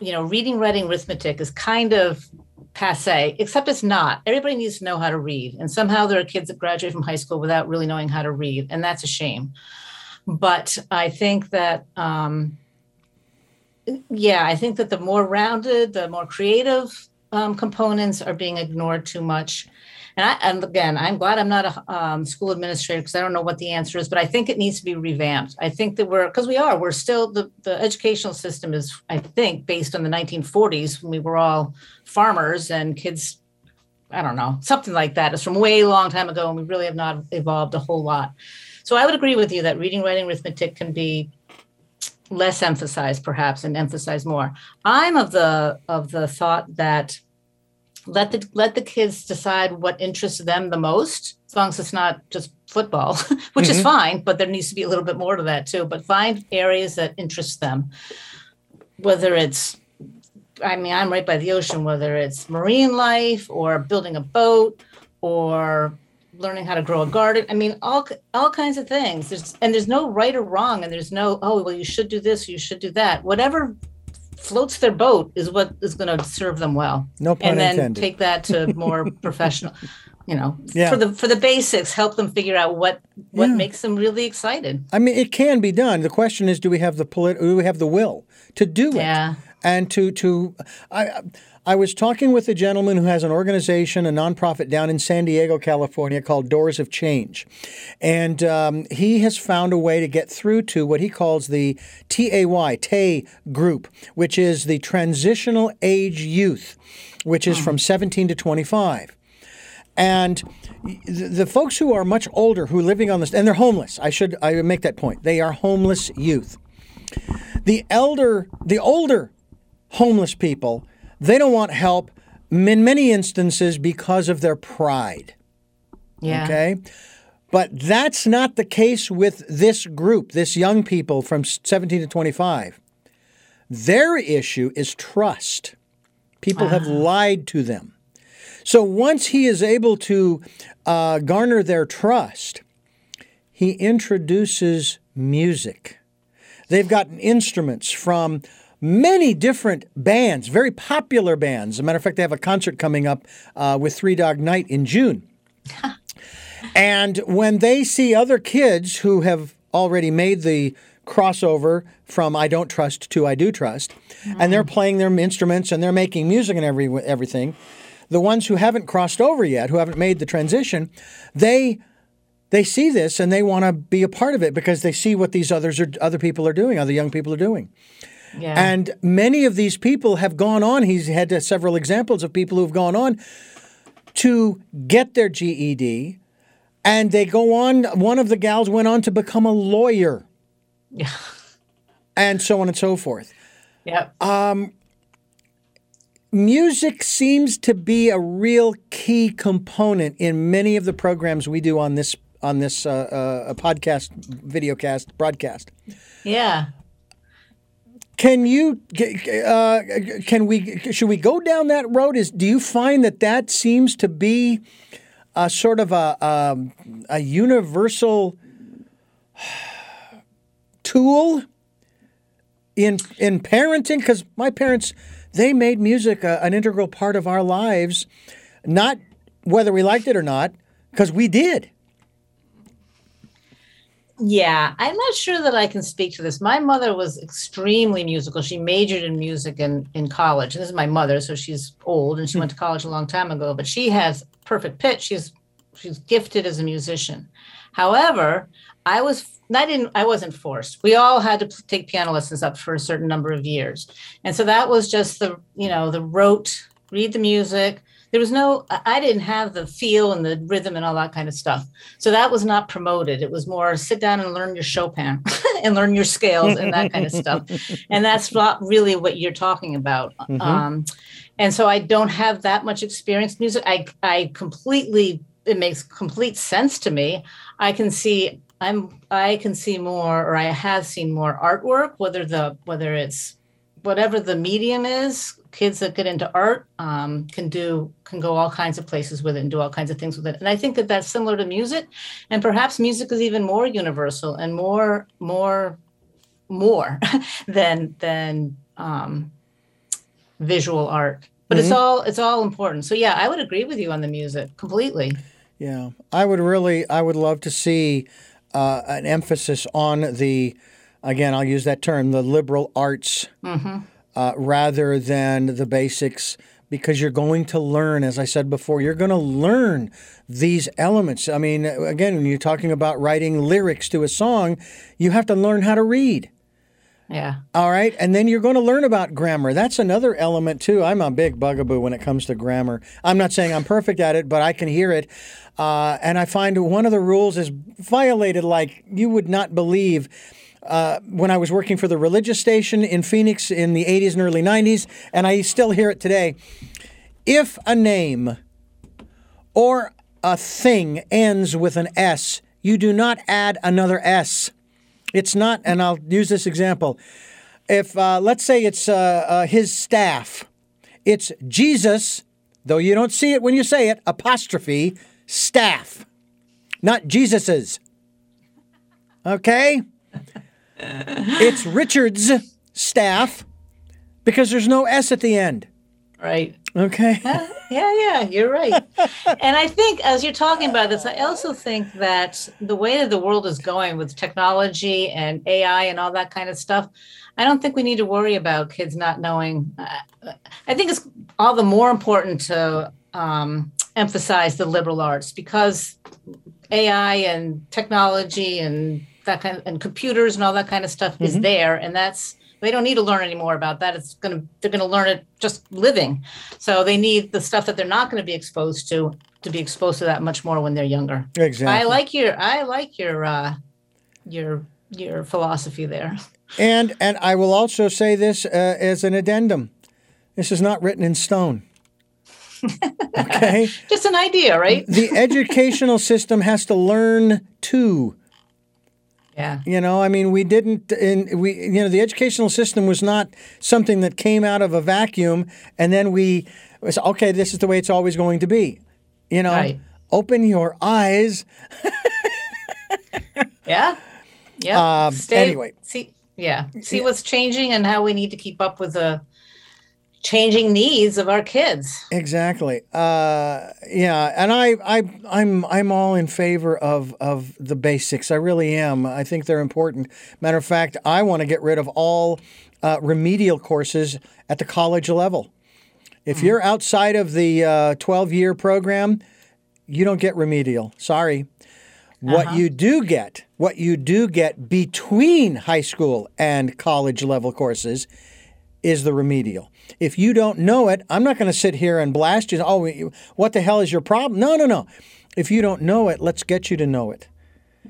you know, reading, writing, arithmetic is kind of passe, except it's not. Everybody needs to know how to read. And somehow there are kids that graduate from high school without really knowing how to read. And that's a shame. But I think that, um, yeah, I think that the more rounded, the more creative um, components are being ignored too much. And, I, and again, I'm glad I'm not a um, school administrator because I don't know what the answer is, but I think it needs to be revamped. I think that we're, because we are, we're still, the, the educational system is, I think, based on the 1940s when we were all farmers and kids, I don't know, something like that. It's from way long time ago and we really have not evolved a whole lot. So I would agree with you that reading, writing, arithmetic can be less emphasized perhaps and emphasize more. I'm of the of the thought that let the let the kids decide what interests them the most as long as it's not just football which mm-hmm. is fine but there needs to be a little bit more to that too but find areas that interest them whether it's i mean i'm right by the ocean whether it's marine life or building a boat or learning how to grow a garden i mean all all kinds of things there's and there's no right or wrong and there's no oh well you should do this you should do that whatever floats their boat is what is going to serve them well. No pun And then intended. take that to more professional, you know, Yeah. for the for the basics, help them figure out what what Yeah. makes them really excited. I mean, it can be done. The question is, do we have the polit- do we have the will to do it? Yeah. and to to I I was talking with a gentleman who has an organization, a nonprofit down in San Diego, California, called Doors of Change, and um, he has found a way to get through to what he calls the TAY TAY group, which is the transitional age youth, which is from 17 to 25. And the, the folks who are much older, who are living on this, and they're homeless. I should I make that point. They are homeless youth. The elder, the older homeless people, they don't want help in many instances because of their pride. Yeah. Okay. But that's not the case with this group, this young people from 17 to 25. Their issue is trust. People have lied to them. So once he is able to uh, garner their trust, he introduces music. They've gotten instruments from many different bands, very popular bands. As a matter of fact, they have a concert coming up uh, with Three Dog Night in June. and when they see other kids who have already made the crossover from I don't trust to I do trust, and they're playing their instruments and they're making music and every everything, the ones who haven't crossed over yet, who haven't made the transition, they they see this and they want to be a part of it because they see what these others are other people are doing, other young people are doing. Yeah. And many of these people have gone on. He's had several examples of people who've gone on to get their GED, and they go on. One of the gals went on to become a lawyer, yeah. and so on and so forth. Yep. Music seems to be a real key component in many of the programs we do on this on this uh, uh, podcast, videocast, broadcast. yeah. Can you uh, can we should we go down that road? Is do you find that that seems to be a sort of a um, a universal tool in in parenting? Because my parents they made music a, an integral part of our lives, not whether we liked it or not, because we did. Yeah, I'm not sure that I can speak to this. My mother was extremely musical. She majored in music in, in college. This is my mother, so she's old and she went to hmm. college a long time ago, but she has perfect pitch. She's she's gifted as a musician. However, I was I didn't I wasn't forced. We all had to take piano lessons up for a certain number of years. And so that was just the, you know, the rote, read the music, there was no i didn't have the feel and the rhythm and all that kind of stuff. So that was not promoted. It was more sit down and learn your chopin and learn your scales and that kind of stuff. And that's not really what you're talking about. Mhm. um, and so i don't have that much experience. Music i i completely it makes complete sense to me. I can see i'm i can see more or i have seen more artwork whether the whether it's whatever the medium is kids that get into art um, can do can go all kinds of places with it and do all kinds of things with it. And i think that that's similar to music and perhaps music is even more universal and more more more than than um, visual art. But it's Mhm. all it's all important. So yeah i would agree with you on the music completely. Yeah, I would really, I would love to see uh, an emphasis on the, again, I'll use that term, the liberal arts, hmm uh, rather than the basics, because you're going to learn, as I said before, you're going to learn these elements. I mean, again, when you're talking about writing lyrics to a song, you have to learn how to read. yeah All right. And then you're going to learn about grammar. That's another element, too. I'm a big bugaboo when it comes to grammar. I'm not saying I'm perfect at it, but I can hear it. Uh, and I find one of the rules is violated like you would not believe. Uh, when I was working for the religious station in Phoenix in the 80s and early 90s, and I still hear it today. If a name or a thing ends with an S, you do not add another S. It's not, and I'll use this example. If, uh, let's say it's uh, uh, his staff, it's Jesus, though you don't see it when you say it, apostrophe, staff, not Jesus's. Okay? It's Richard's staff because there's no S at the end. right Okay. yeah, yeah, you're right. and I think as you're talking about this, I also think that the way that the world is going with technology and AI and all that kind of stuff, I don't think we need to worry about kids not knowing. Uh, I think it's all the more important to um, emphasize the liberal arts because AI and technology and that kind of, and computers and all that kind of stuff mm-hmm. is there, and that's they don't need to learn any more about that. It's gonna they're gonna learn it just living. So they need the stuff that they're not going to be exposed to to be exposed to that much more when they're younger. Exactly. I like your I like your uh, your your philosophy there. And and I will also say this uh, as an addendum. This is not written in stone. Okay. Just an idea, right? the educational system has to learn too. Yeah. You know, I mean, we didn't, in, we, you know, the educational system was not something that came out of a vacuum and then we was, okay, this is the way it's always going to be. You know, right. open your eyes. yeah. Yeah. Um, anyway. See, yeah. See what's changing and how we need to keep up with the, changing needs of our kids. Exactly. Uh, yeah, and I, I, I'm, I'm all in favor of of the basics. I really am. I think they're important. Matter of fact, I want to get rid of all uh, remedial courses at the college level. If mm-hmm. you're outside of the 12 uh, year program, you don't get remedial. Sorry. What uh-huh. you do get, what you do get between high school and college level courses is the remedial. If you don't know it, I'm not going to sit here and blast you. Oh, what the hell is your problem? No, no, no. If you don't know it, let's get you to know it.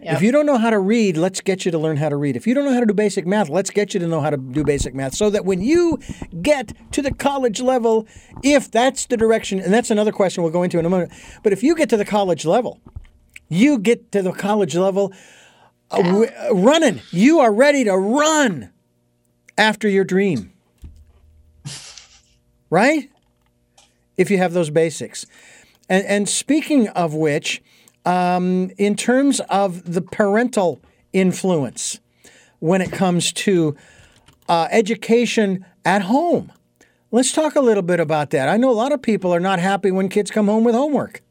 Yep. If you don't know how to read, let's get you to learn how to read. If you don't know how to do basic math, let's get you to know how to do basic math so that when you get to the college level, if that's the direction, and that's another question we'll go into in a moment, but if you get to the college level, you get to the college level uh, running, you are ready to run after your dream right? If you have those basics. And, and speaking of which, um, in terms of the parental influence when it comes to uh, education at home, let's talk a little bit about that. I know a lot of people are not happy when kids come home with homework.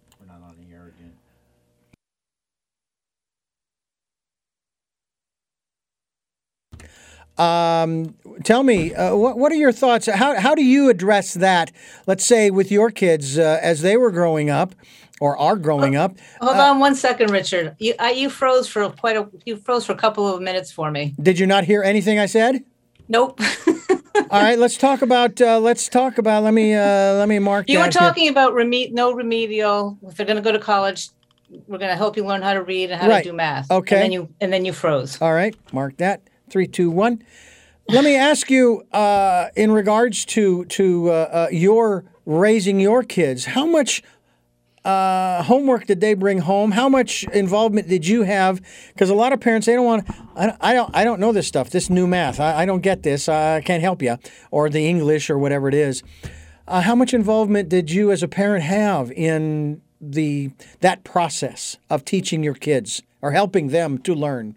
Um, tell me, uh, what, what are your thoughts? How, how do you address that, let's say, with your kids uh, as they were growing up or are growing up? Hold uh, on one second, Richard. You, you froze for quite a, you froze for a couple of minutes for me. Did you not hear anything I said? Nope. All right, let's talk about. Uh, let's talk about. Let me. Uh, let me mark. You were talking here. about remed, no remedial. If they're going to go to college, we're going to help you learn how to read and how right. to do math. Okay. And then you and then you froze. All right, mark that. Three, two, one. Let me ask you, uh, in regards to to uh, uh, your raising your kids, how much uh, homework did they bring home? How much involvement did you have? Because a lot of parents they don't want. I, I don't. I don't know this stuff. This new math. I, I don't get this. I can't help you. Or the English or whatever it is. Uh, how much involvement did you as a parent have in the that process of teaching your kids or helping them to learn?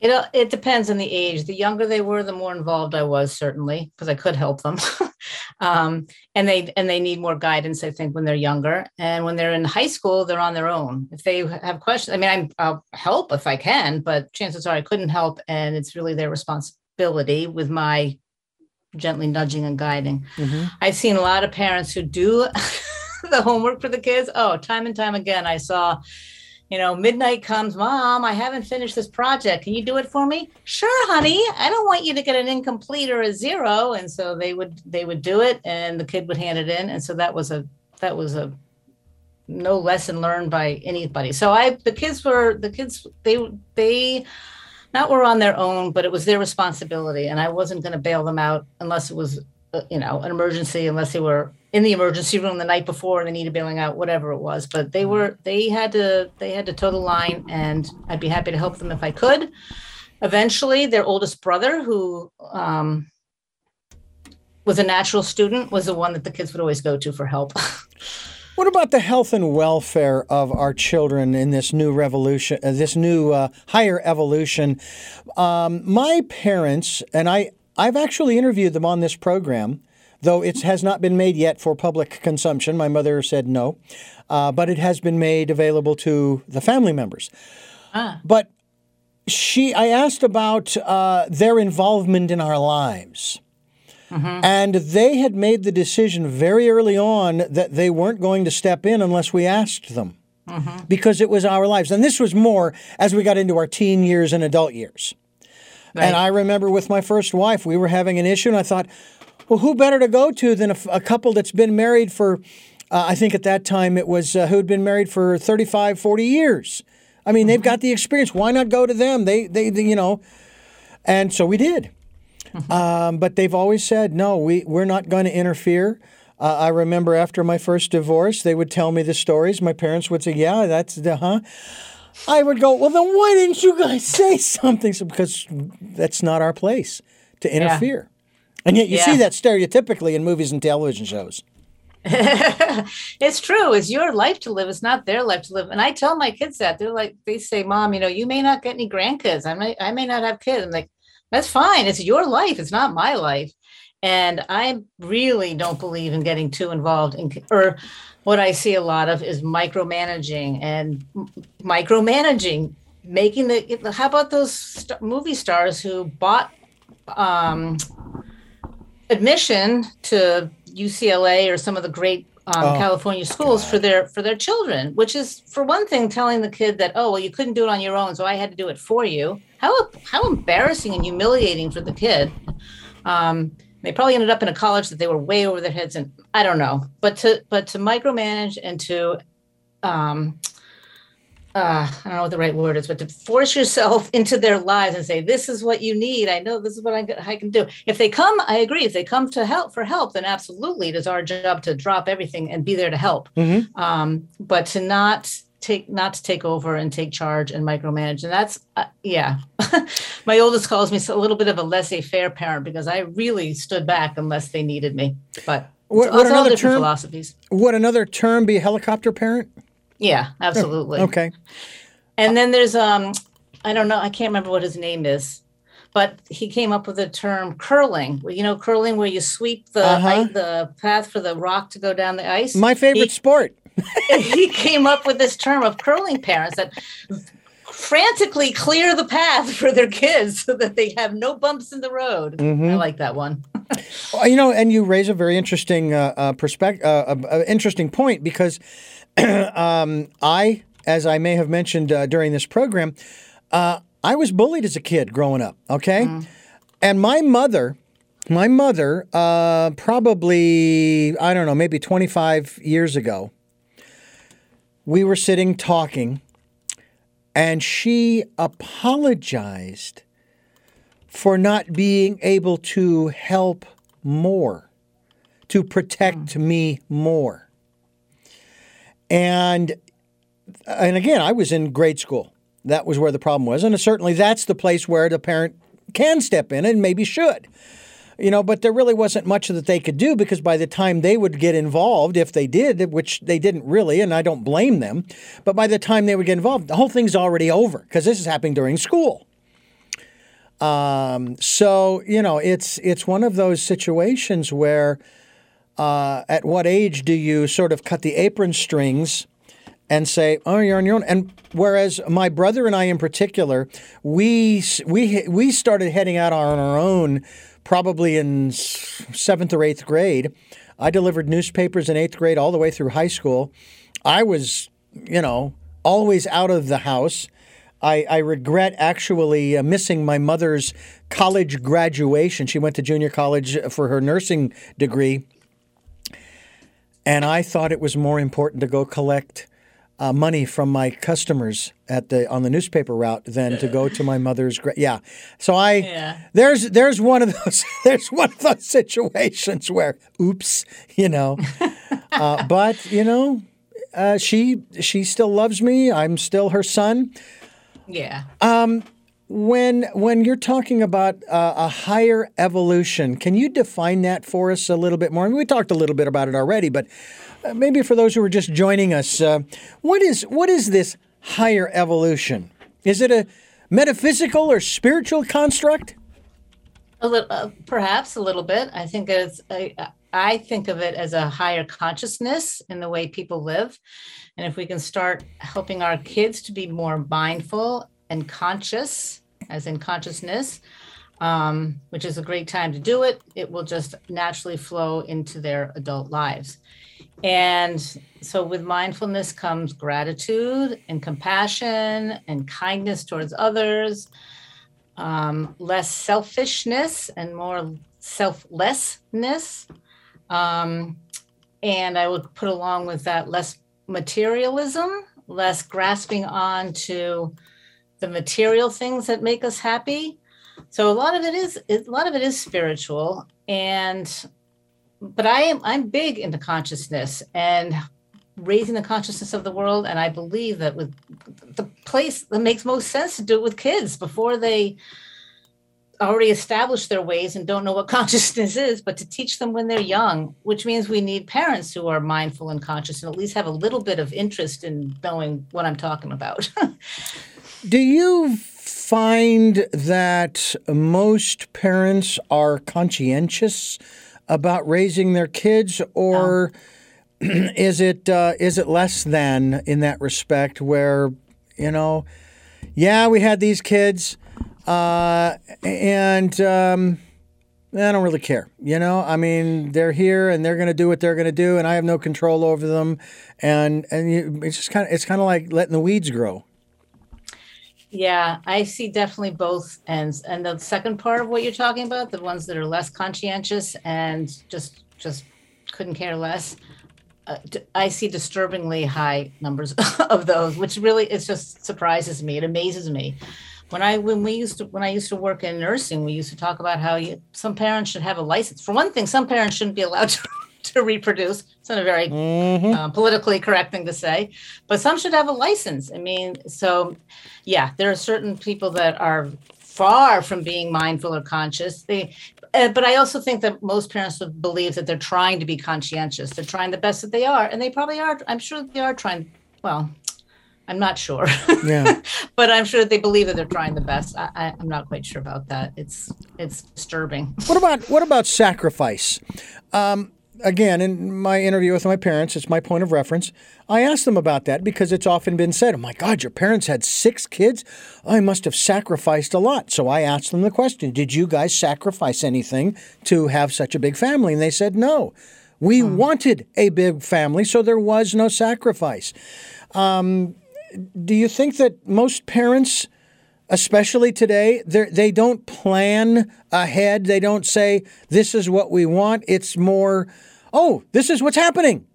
It uh, it depends on the age. The younger they were, the more involved I was certainly because I could help them. um, and they and they need more guidance, I think, when they're younger. And when they're in high school, they're on their own. If they have questions, I mean, I'm, I'll help if I can, but chances are I couldn't help, and it's really their responsibility with my gently nudging and guiding. Mm-hmm. I've seen a lot of parents who do the homework for the kids. Oh, time and time again, I saw you know, midnight comes, mom, I haven't finished this project. Can you do it for me? Sure, honey. I don't want you to get an incomplete or a zero. And so they would they would do it and the kid would hand it in. And so that was a that was a no lesson learned by anybody. So I the kids were the kids they they not were on their own, but it was their responsibility. And I wasn't going to bail them out unless it was you know an emergency, unless they were in the emergency room the night before and they needed bailing out, whatever it was. But they were they had to they had to toe the line, and I'd be happy to help them if I could. Eventually, their oldest brother, who um, was a natural student, was the one that the kids would always go to for help. What about the health and welfare of our children in this new revolution, uh, this new uh, higher evolution? Um, my parents and I, I've actually interviewed them on this program though it has not been made yet for public consumption. My mother said no, uh, but it has been made available to the family members. Ah. But she, I asked about uh, their involvement in our lives. And they had made the decision very early on that they weren't going to step in unless we asked them because it was our lives. And this was more as we got into our teen years and adult years. And I remember with my first wife, we were having an issue, and I thought, well, who better to go to than a couple that's been married for, uh, I think at that time it was uh, who had been married for 35, 40 years. I mean, they've got the experience. Why not go to them? They, they, they you know. And so we did. Um, but they've always said, no, we, we're not going to interfere. Uh, I remember after my first divorce, they would tell me the stories. My parents would say, yeah, that's the, huh? I would go, well, then why didn't you guys say something? So, because that's not our place to interfere. And yet you see that stereotypically in movies and television shows. it's true. It's your life to live. It's not their life to live. And I tell my kids that they're like, they say, "Mom, you know, you may not get any grandkids. I may, I may not have kids." I'm like, "That's fine. It's your life. It's not my life." And I really don't believe in getting too involved in, or what I see a lot of is micromanaging and micromanaging, making the. How about those st- movie stars who bought um, admission to UCLA or some of the great um, Oh, California schools for their for their children, which is for one thing telling the kid that oh well you couldn't do it on your own, so I had to do it for you. How how embarrassing and humiliating for the kid. Um, they probably ended up in a college that they were way over their heads, and I don't know. But to but to micromanage and to um, uh, I don't know what the right word is, but to force yourself into their lives and say, "This is what you need. I know this is what I, I can do." If they come, I agree. If they come to help for help, then absolutely, it is our job to drop everything and be there to help. Mhm. Um, but to not take not to take over and take charge and micromanage, and that's uh, yeah. My oldest calls me a little bit of a laissez-faire parent because I really stood back unless they needed me. But What- what another term? philosophies. Would another term be helicopter parent? Yeah, absolutely. Okay. And then there's um I don't know, I can't remember what his name is, but he came up with the term curling. Well, You know, curling where you sweep the Uh-huh. i- the path for the rock to go down the ice. My favorite He- sport. he came up with this term of curling parents that frantically clear the path for their kids so that they have no bumps in the road. I like that one. Well, You know, and you raise a very interesting uh, uh, perspective, uh, uh, uh, interesting point because um, I, as I may have mentioned uh, during this program, uh, I was bullied as a kid growing up. Okay, and my mother, my mother, uh, probably I don't know, maybe twenty five years ago, we were sitting talking, and she apologized for not being able to help more, to protect hmm. me more. And and again, I was in grade school. That was where the problem was, and certainly that's the place where the parent can step in and maybe should. You know, but there really wasn't much that they could do because by the time they would get involved, if they did, which they didn't really, and I don't blame them, but by the time they would get involved, the whole thing's already over because this is happening during school. Um, so you know, it's it's one of those situations where, uh, at what age do you sort of cut the apron strings and say, "Oh, you're on your own"? And whereas my brother and I, in particular, we we we started heading out on our own probably in seventh or eighth grade. I delivered newspapers in eighth grade all the way through high school. I was, you know, always out of the house. I, I regret actually uh, missing my mother's college graduation. She went to junior college for her nursing degree. And I thought it was more important to go collect uh, money from my customers at the on the newspaper route than to go to my mother's. Gra- yeah, so I Yeah. there's there's one of those there's one of those situations where oops, you know, uh, but you know, uh, she she still loves me. I'm still her son Yeah. when when you're talking about uh, a higher evolution, can you define that for us a little bit more? I mean, we talked a little bit about it already, but maybe for those who are just joining us, uh, what is what is this higher evolution? Is it a metaphysical or spiritual construct? A little, uh, perhaps a little bit. I think it's. I, I think of it as a higher consciousness in the way people live. And if we can start helping our kids to be more mindful and conscious, as in consciousness, um, which is a great time to do it, it will just naturally flow into their adult lives. And so, with mindfulness comes gratitude and compassion and kindness towards others, um, less selfishness and more selflessness. Um, and I would put along with that less materialism, less grasping on to the material things that make us happy. So a lot of it is a lot of it is spiritual, and but I am I'm big into consciousness and raising the consciousness of the world, and I believe that with the place that makes most sense to do it with kids before they already established their ways and don't know what consciousness is, but to teach them when they're young, which means we need parents who are mindful and conscious and at least have a little bit of interest in knowing what I'm talking about. Do you find that most parents are conscientious about raising their kids, or is it uh, is it less than in that respect? Where you know, yeah, we had these kids uh, and um, I don't really care. You know, I mean, they're here and they're going to do what they're going to do, and I have no control over them. And and you, it's just kind of it's kind of like letting the weeds grow. Yeah, I see definitely both ends. And the second part of what you're talking about, the ones that are less conscientious and just just couldn't care less. Uh, I see disturbingly high numbers of those, which really it just surprises me. It amazes me when I when we used to when I used to work in nursing, we used to talk about how you, some parents should have a license. For one thing, some parents shouldn't be allowed to, to reproduce. It's not a very mm-hmm. uh, politically correct thing to say, but some should have a license. I mean, so yeah, there are certain people that are far from being mindful or conscious. They, uh, but I also think that most parents believe that they're trying to be conscientious. They're trying the best that they are, and they probably are. I'm sure they are trying. Well, I'm not sure. Yeah. but I'm sure they believe that they're trying the best. I, am not quite sure about that. It's it's disturbing. What about what about sacrifice? Um, again, in my interview with my parents, it's my point of reference. I asked them about that because it's often been said, "Oh my God, your parents had six kids. I must have sacrificed a lot." So I asked them the question: Did you guys sacrifice anything to have such a big family? And they said no. We hmm. wanted a big family, so there was no sacrifice. Um, do you think that most parents, especially today, they don't plan ahead? They don't say, this is what we want. It's more, oh, this is what's happening.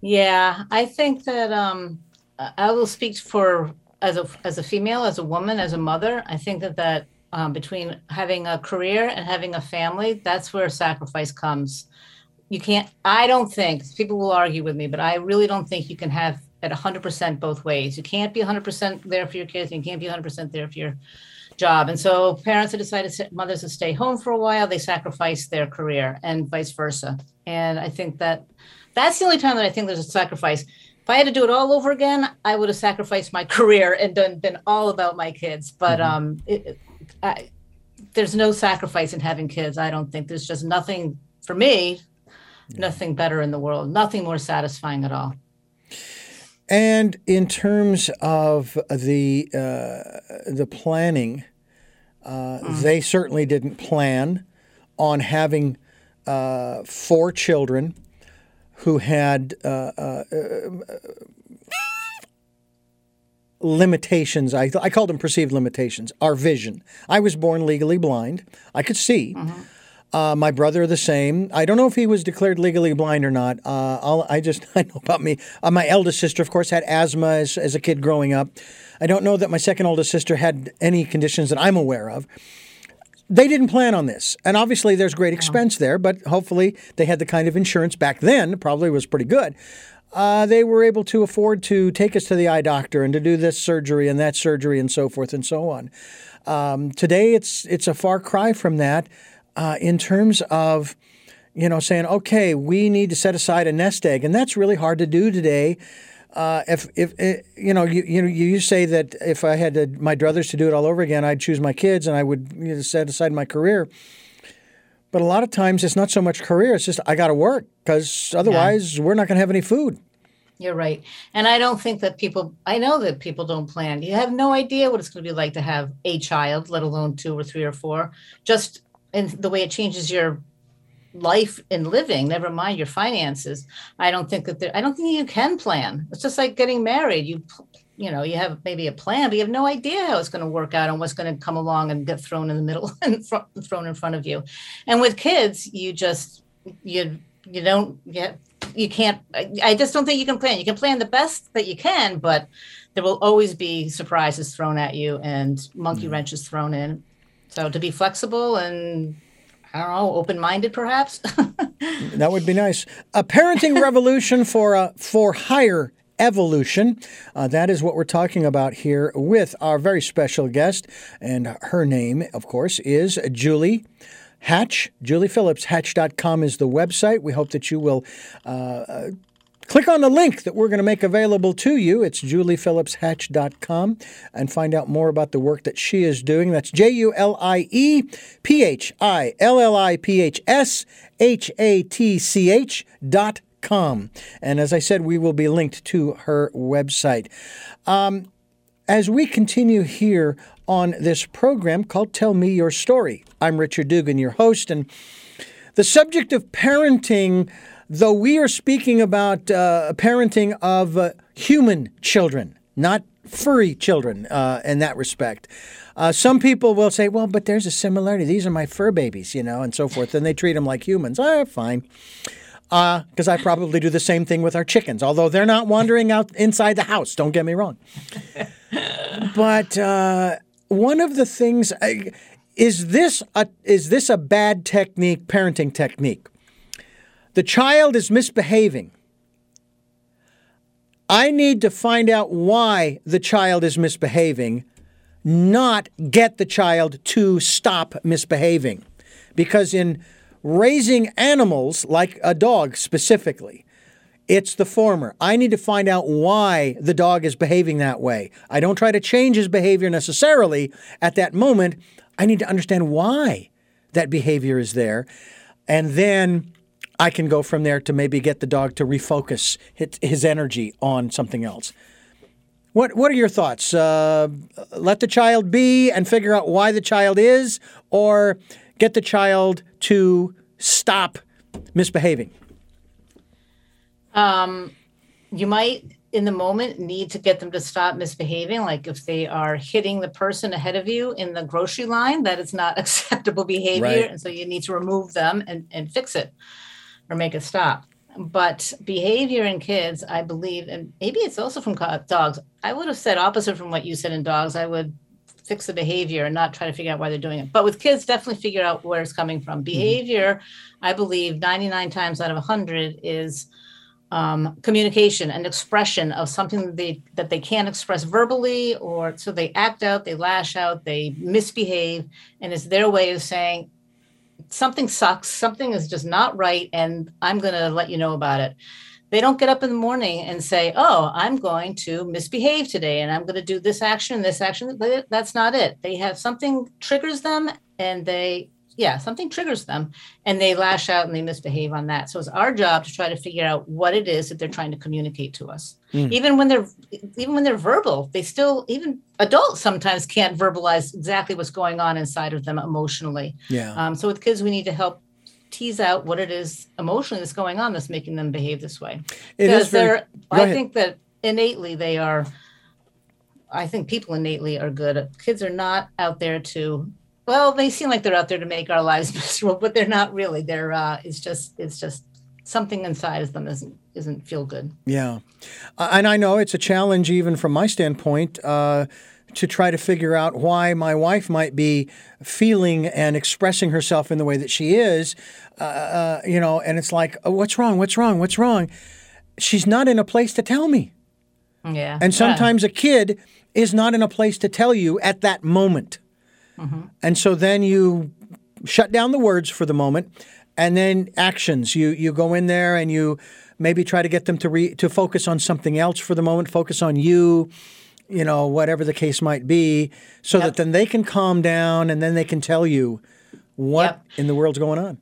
Yeah, I think that um, I will speak for as a as a female, as a woman, as a mother. I think that that um, between having a career and having a family, that's where sacrifice comes. You can't. I don't think people will argue with me, but I really don't think you can have at 100% both ways. You can't be 100% there for your kids, and you can't be 100% there for your job. And so parents have decided, mothers to stay home for a while, they sacrifice their career and vice versa. And I think that that's the only time that I think there's a sacrifice. If I had to do it all over again, I would have sacrificed my career and done been all about my kids. But mm-hmm. um, it, I, there's no sacrifice in having kids. I don't think there's just nothing for me, nothing better in the world, nothing more satisfying at all. And in terms of the uh, the planning, uh, mm. they certainly didn't plan on having uh, four children who had uh, uh, limitations. I, I called them perceived limitations. Our vision. I was born legally blind. I could see. Mm-hmm. Uh, my brother, the same. I don't know if he was declared legally blind or not. Uh, i just I know about me. Uh, my eldest sister, of course, had asthma as, as a kid growing up. I don't know that my second oldest sister had any conditions that I'm aware of. They didn't plan on this, and obviously there's great expense there. But hopefully they had the kind of insurance back then. Probably was pretty good. Uh, they were able to afford to take us to the eye doctor and to do this surgery and that surgery and so forth and so on. Um, today, it's it's a far cry from that uh, in terms of you know saying okay we need to set aside a nest egg and that's really hard to do today uh, if if eh, you know you you you say that if I had to, my druthers to do it all over again I'd choose my kids and I would you know, set aside my career But a lot of times it's not so much career, it's just I got to work because otherwise we're not going to have any food. You're right. And I don't think that people, I know that people don't plan. You have no idea what it's going to be like to have a child, let alone two or three or four. Just in the way it changes your life and living, never mind your finances. I don't think that there, I don't think you can plan. It's just like getting married. You, you know, you have maybe a plan, but you have no idea how it's going to work out and what's going to come along and get thrown in the middle and thrown in front of you. And with kids, you just, you, you don't get, you can't, I just don't think you can plan. You can plan the best that you can, but there will always be surprises thrown at you and monkey mm. wrenches thrown in. So to be flexible and I don't know, open minded perhaps. that would be nice. A parenting revolution for a for higher evolution. Uh, that is what we're talking about here with our very special guest, and her name, of course, is Julie. Hatch, Julie Phillips, hatch.com is the website. We hope that you will uh, uh Click on the link that we're going to make available to you. It's juliephillipshatch.com and find out more about the work that she is doing. That's J U L I E P H I L L I P H S H A T C H dot com. And as I said, we will be linked to her website. Um, as we continue here on this program called Tell Me Your Story, I'm Richard Dugan, your host, and the subject of parenting though we are speaking about uh, parenting of uh, human children, not furry children uh, in that respect. Uh, some people will say, well, but there's a similarity. These are my fur babies, you know, and so forth. And they treat them like humans. Ah, fine. Because uh, I probably do the same thing with our chickens, although they're not wandering out inside the house. Don't get me wrong. but uh, one of the things is this a, is this a bad technique, parenting technique? The child is misbehaving. I need to find out why the child is misbehaving, not get the child to stop misbehaving. Because in raising animals, like a dog specifically, it's the former. I need to find out why the dog is behaving that way. I don't try to change his behavior necessarily at that moment. I need to understand why that behavior is there. And then I can go from there to maybe get the dog to refocus his energy on something else. What What are your thoughts? Uh, let the child be and figure out why the child is, or get the child to stop misbehaving. Um, you might, in the moment, need to get them to stop misbehaving. Like if they are hitting the person ahead of you in the grocery line, that is not acceptable behavior, right. and so you need to remove them and, and fix it or make it stop. But behavior in kids, I believe, and maybe it's also from dogs. I would have said opposite from what you said in dogs. I would fix the behavior and not try to figure out why they're doing it. But with kids, definitely figure out where it's coming from. Mm-hmm. Behavior, mm-hmm. I believe, 99 times out of 100 is um, communication and expression of something that they, that they can't express verbally, or so they act out, they lash out, they misbehave, and it's their way of saying, something sucks, something is just not right, and I'm going to let you know about it. They don't get up in the morning and say, Oh, I'm going to misbehave today and I'm going to do this action, and this action. That's not it. They have something triggers them and they yeah, something triggers them and they lash out and they misbehave on that. So it's our job to try to figure out what it is that they're trying to communicate to us. Mm. Even when they're even when they're verbal, they still even adults sometimes can't verbalize exactly what's going on inside of them emotionally. Yeah. Um, so with kids, we need to help tease out what it is emotionally that's going on that's making them behave this way. It because they're I think that innately they are I think people innately are good. Kids are not out there to well, they seem like they're out there to make our lives miserable, but they're not really. They're uh, it's just it's just something inside of them isn't isn't feel good. Yeah, uh, and I know it's a challenge even from my standpoint. Uh, to try to figure out why my wife might be feeling and expressing herself in the way that she is, uh, uh you know, and it's like, oh, what's wrong? What's wrong? What's wrong? She's not in a place to tell me. Yeah. And sometimes yeah. a kid is not in a place to tell you at that moment. Mm-hmm. And so then you shut down the words for the moment and then actions. You you go in there and you maybe try to get them to re, to focus on something else for the moment, focus on you, you know, whatever the case might be, so yep. that then they can calm down and then they can tell you what Yep. in the world's going on.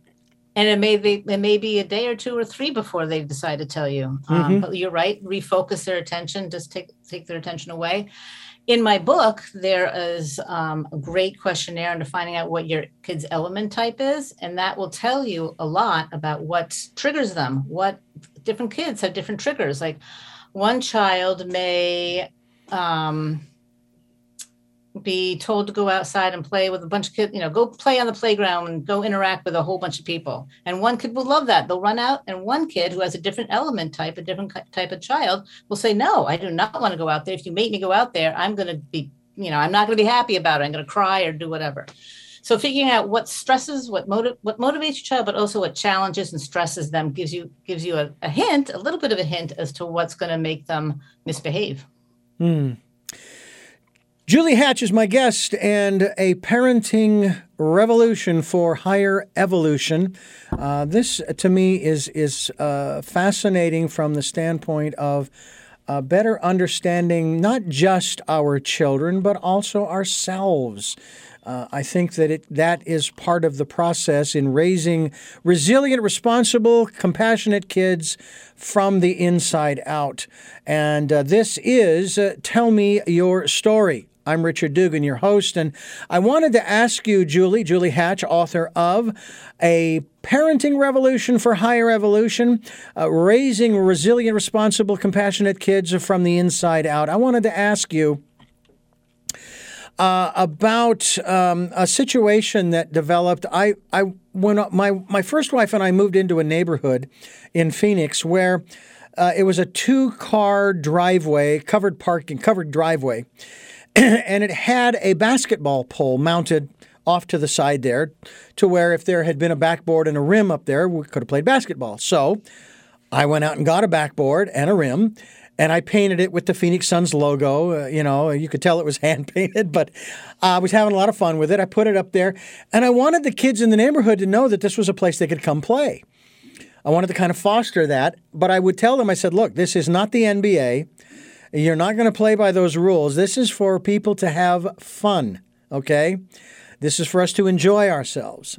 and it may be it may be a day or two or three before they decide to tell you. Mhm. Um, but you're right. Refocus their attention. Just take take their attention away. In my book, there is um, a great questionnaire into finding out what your kid's element type is, and that will tell you a lot about what triggers them. What different kids have different triggers. Like one child may um, be told to go outside and play with a bunch of kids, you know, go play on the playground and go interact with a whole bunch of people. And one kid will love that. They'll run out. And one kid who has a different element type, a different type of child, will say, No, I do not want to go out there. If you make me go out there, I'm going to be, you know, I'm not going to be happy about it. I'm going to cry or do whatever. So figuring out what stresses, what motiv- what motivates your child, but also what challenges and stresses them gives you gives you a, a hint, a little bit of a hint as to what's going to make them misbehave. Hmm. Julie Hatch is my guest, and a parenting revolution for higher evolution. Uh, this, to me, is is uh, fascinating from the standpoint of uh, better understanding not just our children but also ourselves. Uh, I think that it that is part of the process in raising resilient, responsible, compassionate kids from the inside out. And uh, this is uh, Tell Me Your Story. I'm Richard Dugan, your host, and I wanted to ask you, Julie, Julie Hatch, author of A Parenting Revolution for Higher Evolution, uh, Raising Resilient, Responsible, Compassionate Kids from the Inside Out. I wanted to ask you uh, about um, a situation that developed. I, I when my my first wife and I moved into a neighborhood in Phoenix where uh, it was a two car driveway, covered parking, covered driveway, and it had a basketball pole mounted off to the side there, to where if there had been a backboard and a rim up there, we could have played basketball. So I went out and got a backboard and a rim, and I painted it with the Phoenix Suns logo. Uh, you know, you could tell it was hand painted, but I was having a lot of fun with it. I put it up there, and I wanted the kids in the neighborhood to know that this was a place they could come play. I wanted to kind of foster that, but I would tell them, I said, look, this is not the NBA. You're not going to play by those rules. This is for people to have fun, okay? This is for us to enjoy ourselves.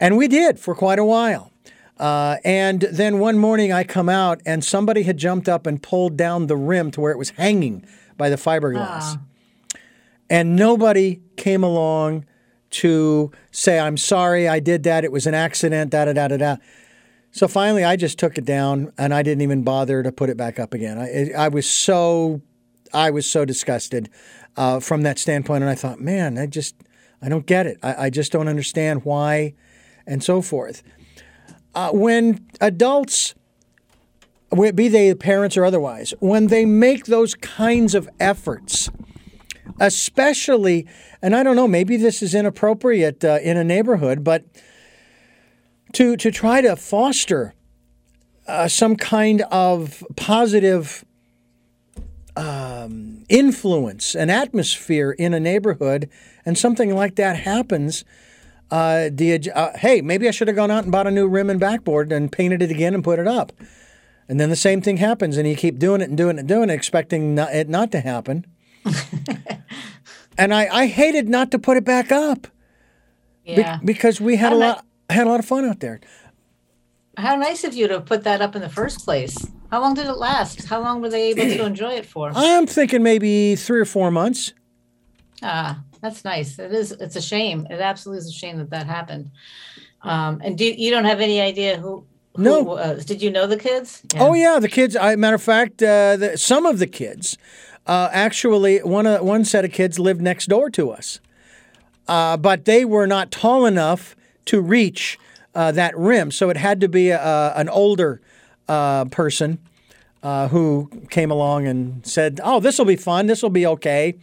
And we did for quite a while. Uh, and then one morning I come out and somebody had jumped up and pulled down the rim to where it was hanging by the fiberglass. Ah. And nobody came along to say, I'm sorry, I did that. It was an accident, da da da da da. So finally, I just took it down and I didn't even bother to put it back up again. I, I was so, I was so disgusted uh, from that standpoint. And I thought, man, I just, I don't get it. I, I just don't understand why and so forth. Uh, when adults, be they parents or otherwise, when they make those kinds of efforts, especially, and I don't know, maybe this is inappropriate uh, in a neighborhood, but to to try to foster uh, some kind of positive um, influence, an atmosphere in a neighborhood, and something like that happens. Uh, uh, hey, maybe I should have gone out and bought a new rim and backboard and painted it again and put it up. And then the same thing happens, and you keep doing it and doing it and doing it, expecting not, it not to happen. and I, I hated not to put it back up be- Yeah. because we had a And I- had a lot of fun out there. How nice of you to put that up in the first place. How long did it last? How long were they able to enjoy it for? I'm thinking maybe three or four months. Ah, that's nice. It is. It's a shame. It absolutely is a shame that that happened. Um, and do you don't have any idea who? who No. was? Did you know the kids? Oh yeah, the kids. I, matter of fact, uh, the, some of the kids, uh, actually, one uh, one set of kids lived next door to us, uh, but they were not tall enough to reach uh, that rim, so it had to be a, an older uh, person uh, who came along and said, "Oh, this will be fun. This will be okay."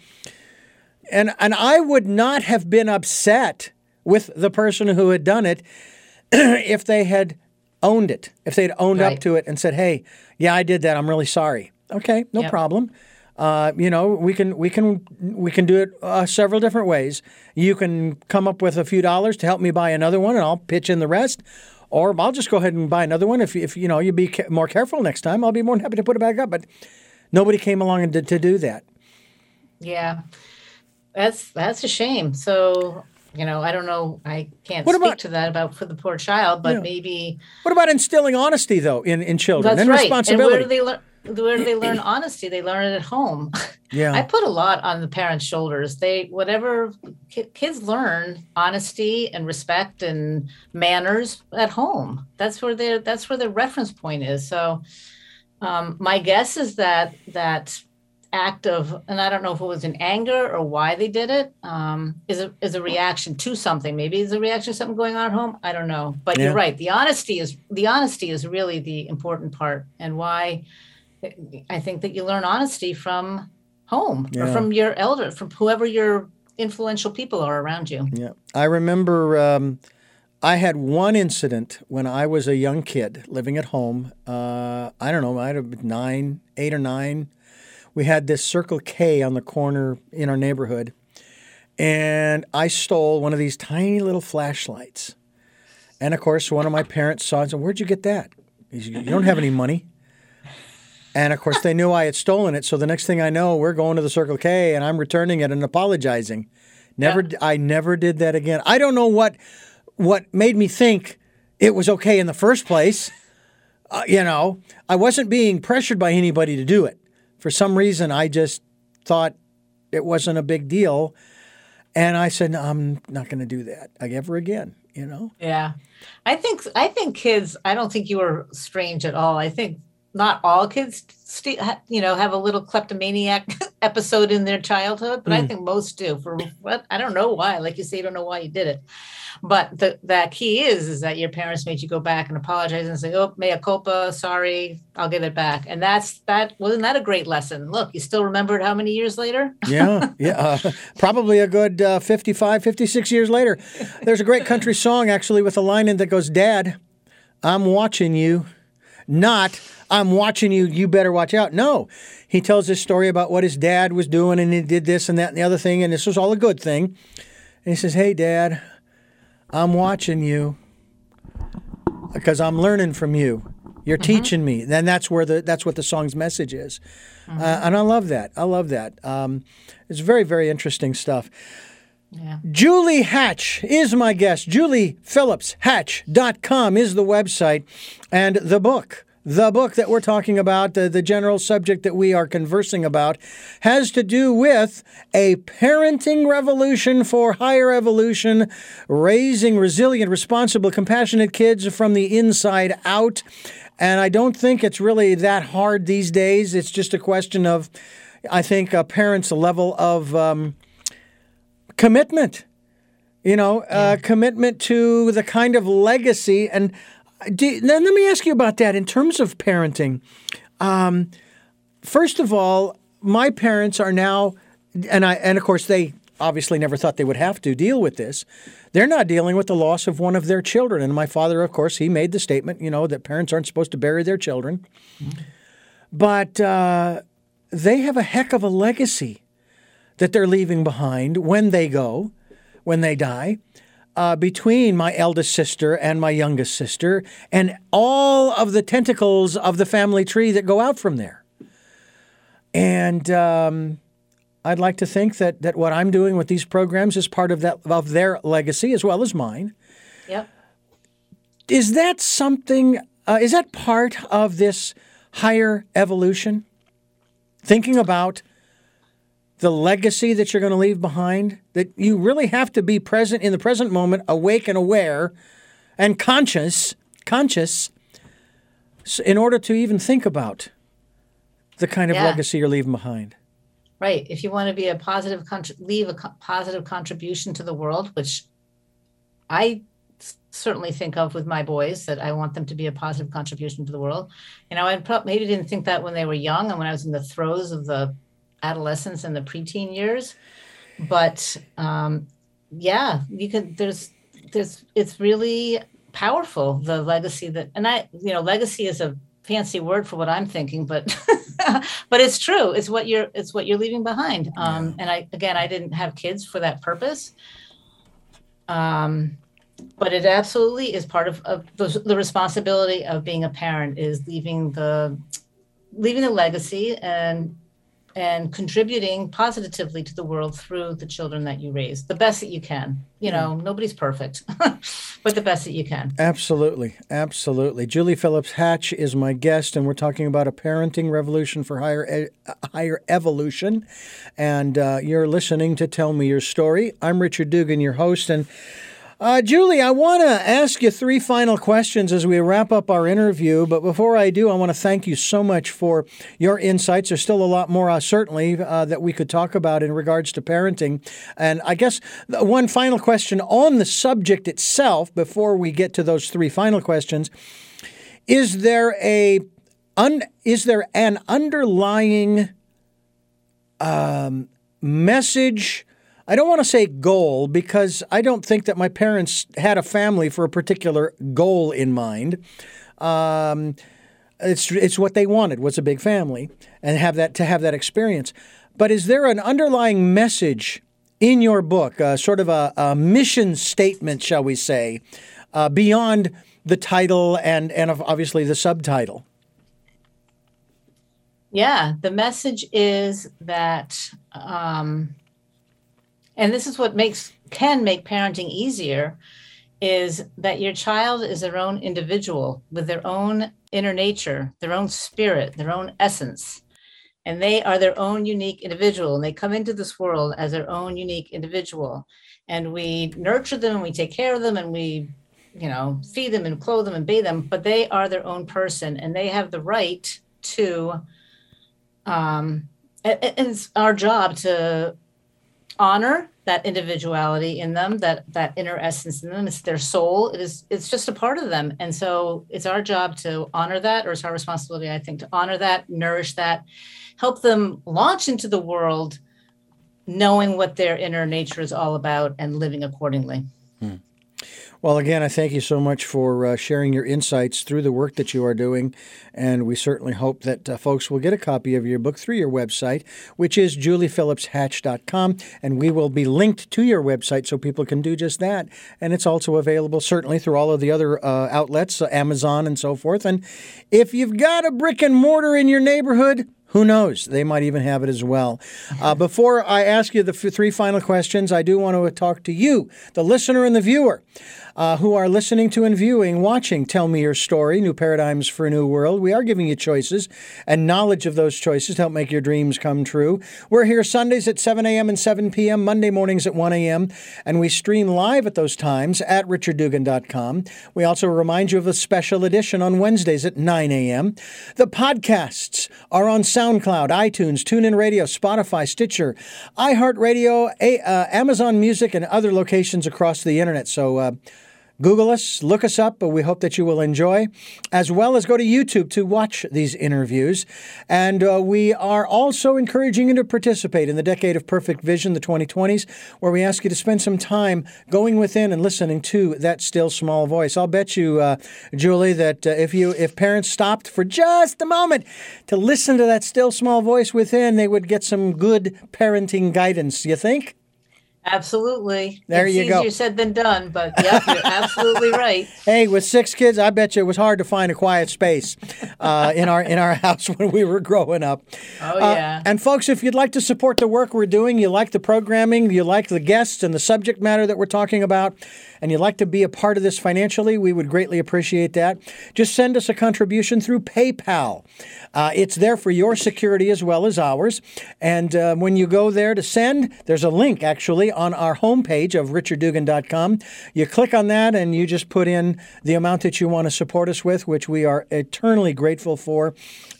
And and I would not have been upset with the person who had done it if they had owned it, if they'd owned up to it and said, "Hey, yeah, I did that. I'm really sorry." Okay, no Yep. problem. Uh, you know, we can we can we can do it uh, several different ways. You can come up with a few dollars to help me buy another one, and I'll pitch in the rest. Or I'll just go ahead and buy another one. If, if you know you'd be ca- more careful next time, I'll be more than happy to put it back up. But nobody came along and did, to do that. Yeah, that's that's a shame. So you know, I don't know. I can't What speak about- to that about for the poor child, but Yeah. maybe What about instilling honesty though in in children that's and right. responsibility? And where do they learn? Where do they learn honesty? They learn it at home. Yeah. I put a lot on the parents' shoulders. They whatever kids learn honesty and respect and manners at home. That's where their that's where their reference point is. So um, my guess is that that act of and I don't know if it was in anger or why they did it um, is a is a reaction to something. Maybe it's a reaction to something going on at home. I don't know. But Yeah. you're right. The honesty is the honesty is really the important part and why I think that you learn honesty from home Yeah. or from your elder, from whoever your influential people are around you. Yeah, I remember um, I had one incident when I was a young kid living at home. Uh, I don't know, I had been nine, eight or nine. We had this Circle K on the corner in our neighborhood, and I stole one of these tiny little flashlights. And of course, one of my parents saw it and said, Where'd you get that? He said, You don't have any money. And of course, they knew I had stolen it. So the next thing I know, we're going to the Circle K and I'm returning it and apologizing. Never, I never did that again. I don't know what, what made me think it was okay in the first place. Uh, you know, I wasn't being pressured by anybody to do it. For some reason, I just thought it wasn't a big deal, and I said, no, "I'm not going to do that ever again." You know, Yeah. I think I think kids, I don't think you were strange at all. I think not all kids st- you know have a little kleptomaniac episode in their childhood, but I think most do. For what I don't know why. Like you say, you don't know why you did it. But the that key is is that your parents made you go back and apologize and say, "Oh, mea culpa, sorry, I'll give it back." And that's that. Wasn't that a great lesson? Look, you still remember it how many years later? yeah, yeah, uh, probably a good uh, 55, 56 years later. There's a great country song actually with a line in that goes, "Dad, I'm watching you." Not, I'm watching you, you better watch out. No, he tells this story about what his dad was doing and he did this and that and the other thing, and this was all a good thing. And he says, Hey, Dad, I'm watching you because I'm learning from you. You're teaching me. Then that's where the that's what the song's message is, uh, and I love that. I love that. Um, it's very very interesting stuff. Yeah. Julie Hatch is my guest. JuliePhillipsHatch.com is the website. And the book, the book that we're talking about, the, the general subject that we are conversing about, has to do with a parenting revolution for higher evolution, raising resilient, responsible, compassionate kids from the inside out. And I don't think it's really that hard these days. It's just a question of, I think, a parent's level of. Um, commitment you know uh, commitment to the kind of legacy and do, let me ask you about that. In terms of parenting um, first of all my parents are now and i and of course they obviously never thought they would have to deal with this. They're not dealing with the loss of one of their children. And my father of course he made the statement you know that parents aren't supposed to bury their children. But uh, they have a heck of a legacy that they're leaving behind when they go, when they die, uh, between my eldest sister and my youngest sister, and all of the tentacles of the family tree that go out from there. And um, I'd like to think that that what I'm doing with these programs is part of that of their legacy as well as mine. Yep. Is that something? Uh, is that part of this higher evolution? Thinking about the legacy that you're going to leave behind, that you really have to be present in the present moment, awake and aware and conscious, conscious in order to even think about the kind of Yeah. legacy you're leaving behind. Right. If you want to be a positive, leave a co- positive contribution to the world, which I certainly think of with my boys, that I want them to be a positive contribution to the world. You know, I maybe didn't think that when they were young and when I was in the throes of the adolescence and the preteen years, but um, yeah, you could. There's, there's. It's really powerful the legacy that, and I, you know, legacy is a fancy word for what I'm thinking, but but it's true. It's what you're it's what you're leaving behind. Um, and I again I didn't have kids for that purpose. Um, but it absolutely is part of, of the, the responsibility of being a parent is leaving the leaving the legacy and and contributing positively to the world through the children that you raise the best that you can you know nobody's perfect but the best that you can Absolutely. Absolutely. Julie Phillips Hatch is my guest, and we're talking about a parenting revolution for higher, e- higher evolution. And uh, you're listening to Tell Me Your Story. I'm Richard Dugan, your host. And uh, Julie, I want to ask you three final questions as we wrap up our interview. But before I do, I want to thank you so much for your insights. There's still a lot more, uh, certainly, uh, that we could talk about in regards to parenting. And I guess one final question on the subject itself before we get to those three final questions is there a un, is there an underlying um, message? I don't want to say goal because I don't think that my parents had a family for a particular goal in mind. Um, it's it's what they wanted was a big family and have that to have that experience. But is there an underlying message in your book, uh, sort of a, a mission statement, shall we say, uh, beyond the title and and obviously the subtitle? Yeah, the message is that, um, and this is what makes can make parenting easier, is that your child is their own individual with their own inner nature, their own spirit, their own essence, and they are their own unique individual, and they come into this world as their own unique individual, and we nurture them, and we take care of them, and we you know feed them and clothe them and bathe them but they are their own person and they have the right to um, and it's our job to honor that individuality in them that that inner essence in them. It's their soul. It is it's just a part of them. And so it's our job to honor that or it's our responsibility i think to honor that nourish that help them launch into the world knowing what their inner nature is all about and living accordingly Well, again, I thank you so much for uh, sharing your insights through the work that you are doing. And we certainly hope that uh, folks will get a copy of your book through your website, which is juliephillipshatch.com. And we will be linked to your website so people can do just that. And it's also available certainly through all of the other uh, outlets, uh, Amazon and so forth. And if you've got a brick and mortar in your neighborhood, who knows? They might even have it as well. Uh, before I ask you the f- three final questions, I do want to talk to you, the listener and the viewer, uh, who are listening to and viewing, watching Tell Me Your Story, New Paradigms for a New World. We are giving you choices and knowledge of those choices to help make your dreams come true. We're here Sundays at 7 a.m. and 7 p.m., Monday mornings at 1 a.m., and we stream live at those times at richarddugan.com. We also remind you of a special edition on Wednesdays at 9 a.m. The podcasts are on SoundCloud, iTunes, TuneIn Radio, Spotify, Stitcher, iHeartRadio, A- uh, Amazon Music, and other locations across the internet. So, uh, Google us, look us up, but we hope that you will enjoy, as well as go to YouTube to watch these interviews. And uh, we are also encouraging you to participate in the Decade of Perfect Vision, the 2020s, where we ask you to spend some time going within and listening to that still small voice. I'll bet you, uh, Julie, that uh, if you if parents stopped for just a moment to listen to that still small voice within, they would get some good parenting guidance. You think? Absolutely. There it's you go. Easier said than done, but yeah, you're absolutely right. Hey, with six kids, I bet you it was hard to find a quiet space uh, in our in our house when we were growing up. Oh Uh, yeah. and folks, if you'd like to support the work we're doing, you like the programming, you like the guests and the subject matter that we're talking about, and you'd like to be a part of this financially, we would greatly appreciate that. Just send us a contribution through PayPal. Uh, it's there for your security as well as ours. And uh, when you go there to send, there's a link actually on our homepage of richarddugan.com. You click on that and you just put in the amount that you want to support us with, which we are eternally grateful for.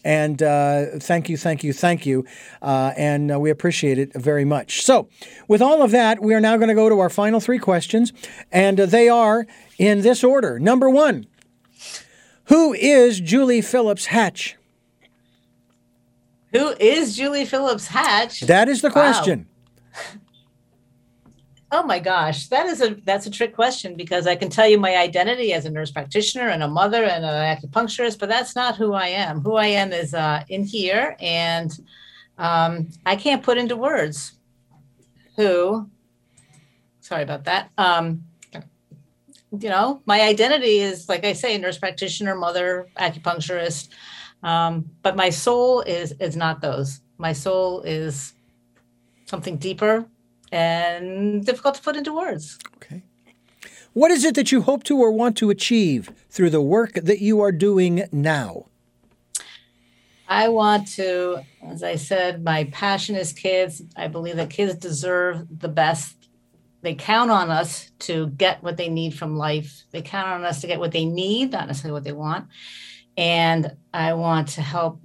And uh, thank you, thank you, thank you. Uh, and uh, we appreciate it very much. So, with all of that, we are now going to go to our final three questions. And uh, they are in this order. Number one Who is Julie Phillips Hatch? Who is Julie Phillips Hatch? That is the Wow. question. Oh my gosh, that is a that's a trick question because I can tell you my identity as a nurse practitioner and a mother and an acupuncturist, but that's not who I am. Who I am is uh, in here, and um, I can't put into words who. Sorry about that. Um, you know, my identity is like I say, nurse practitioner, mother, acupuncturist, um, but my soul is is not those. my soul is something deeper and difficult to put into words. Okay. What is it that you hope to or want to achieve through the work that you are doing now? I want to, as I said, my passion is kids. I believe that kids deserve the best. They count on us to get what they need from life. They count on us to get what they need, not necessarily what they want. And I want to help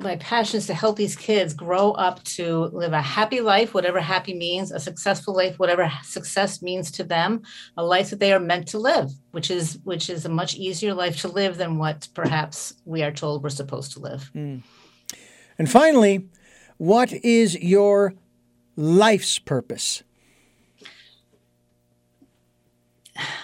my passion is to help these kids grow up to live a happy life, whatever happy means, a successful life, whatever success means to them, a life that they are meant to live, which is which is a much easier life to live than what perhaps we are told we're supposed to live. Mm. And finally, what is your life's purpose?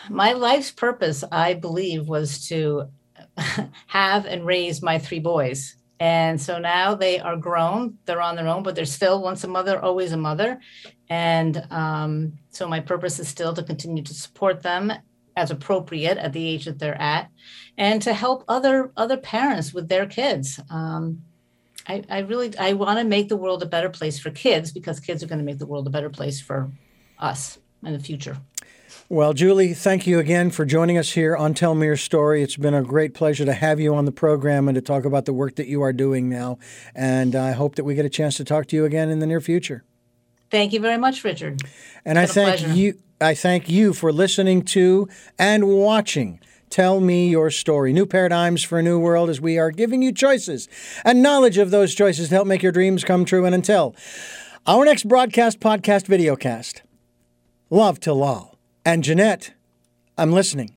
My life's purpose, I believe, was to have and raise my three boys and so now they are grown, they're on their own, but they're still once a mother, always a mother. And um, so my purpose is still to continue to support them as appropriate at the age that they're at and to help other other parents with their kids. Um, I, I really I want to make the world a better place for kids because kids are going to make the world a better place for us in the future. Well, Julie, thank you again for joining us here on Tell Me Your Story. It's been a great pleasure to have you on the program and to talk about the work that you are doing now. And I hope that we get a chance to talk to you again in the near future. Thank you very much, Richard. And I thank pleasure. you I thank you for listening to and watching Tell Me Your Story. New paradigms for a new world as we are giving you choices and knowledge of those choices to help make your dreams come true. And until our next broadcast, podcast, videocast, love to Lal. And Jeanette, I'm listening.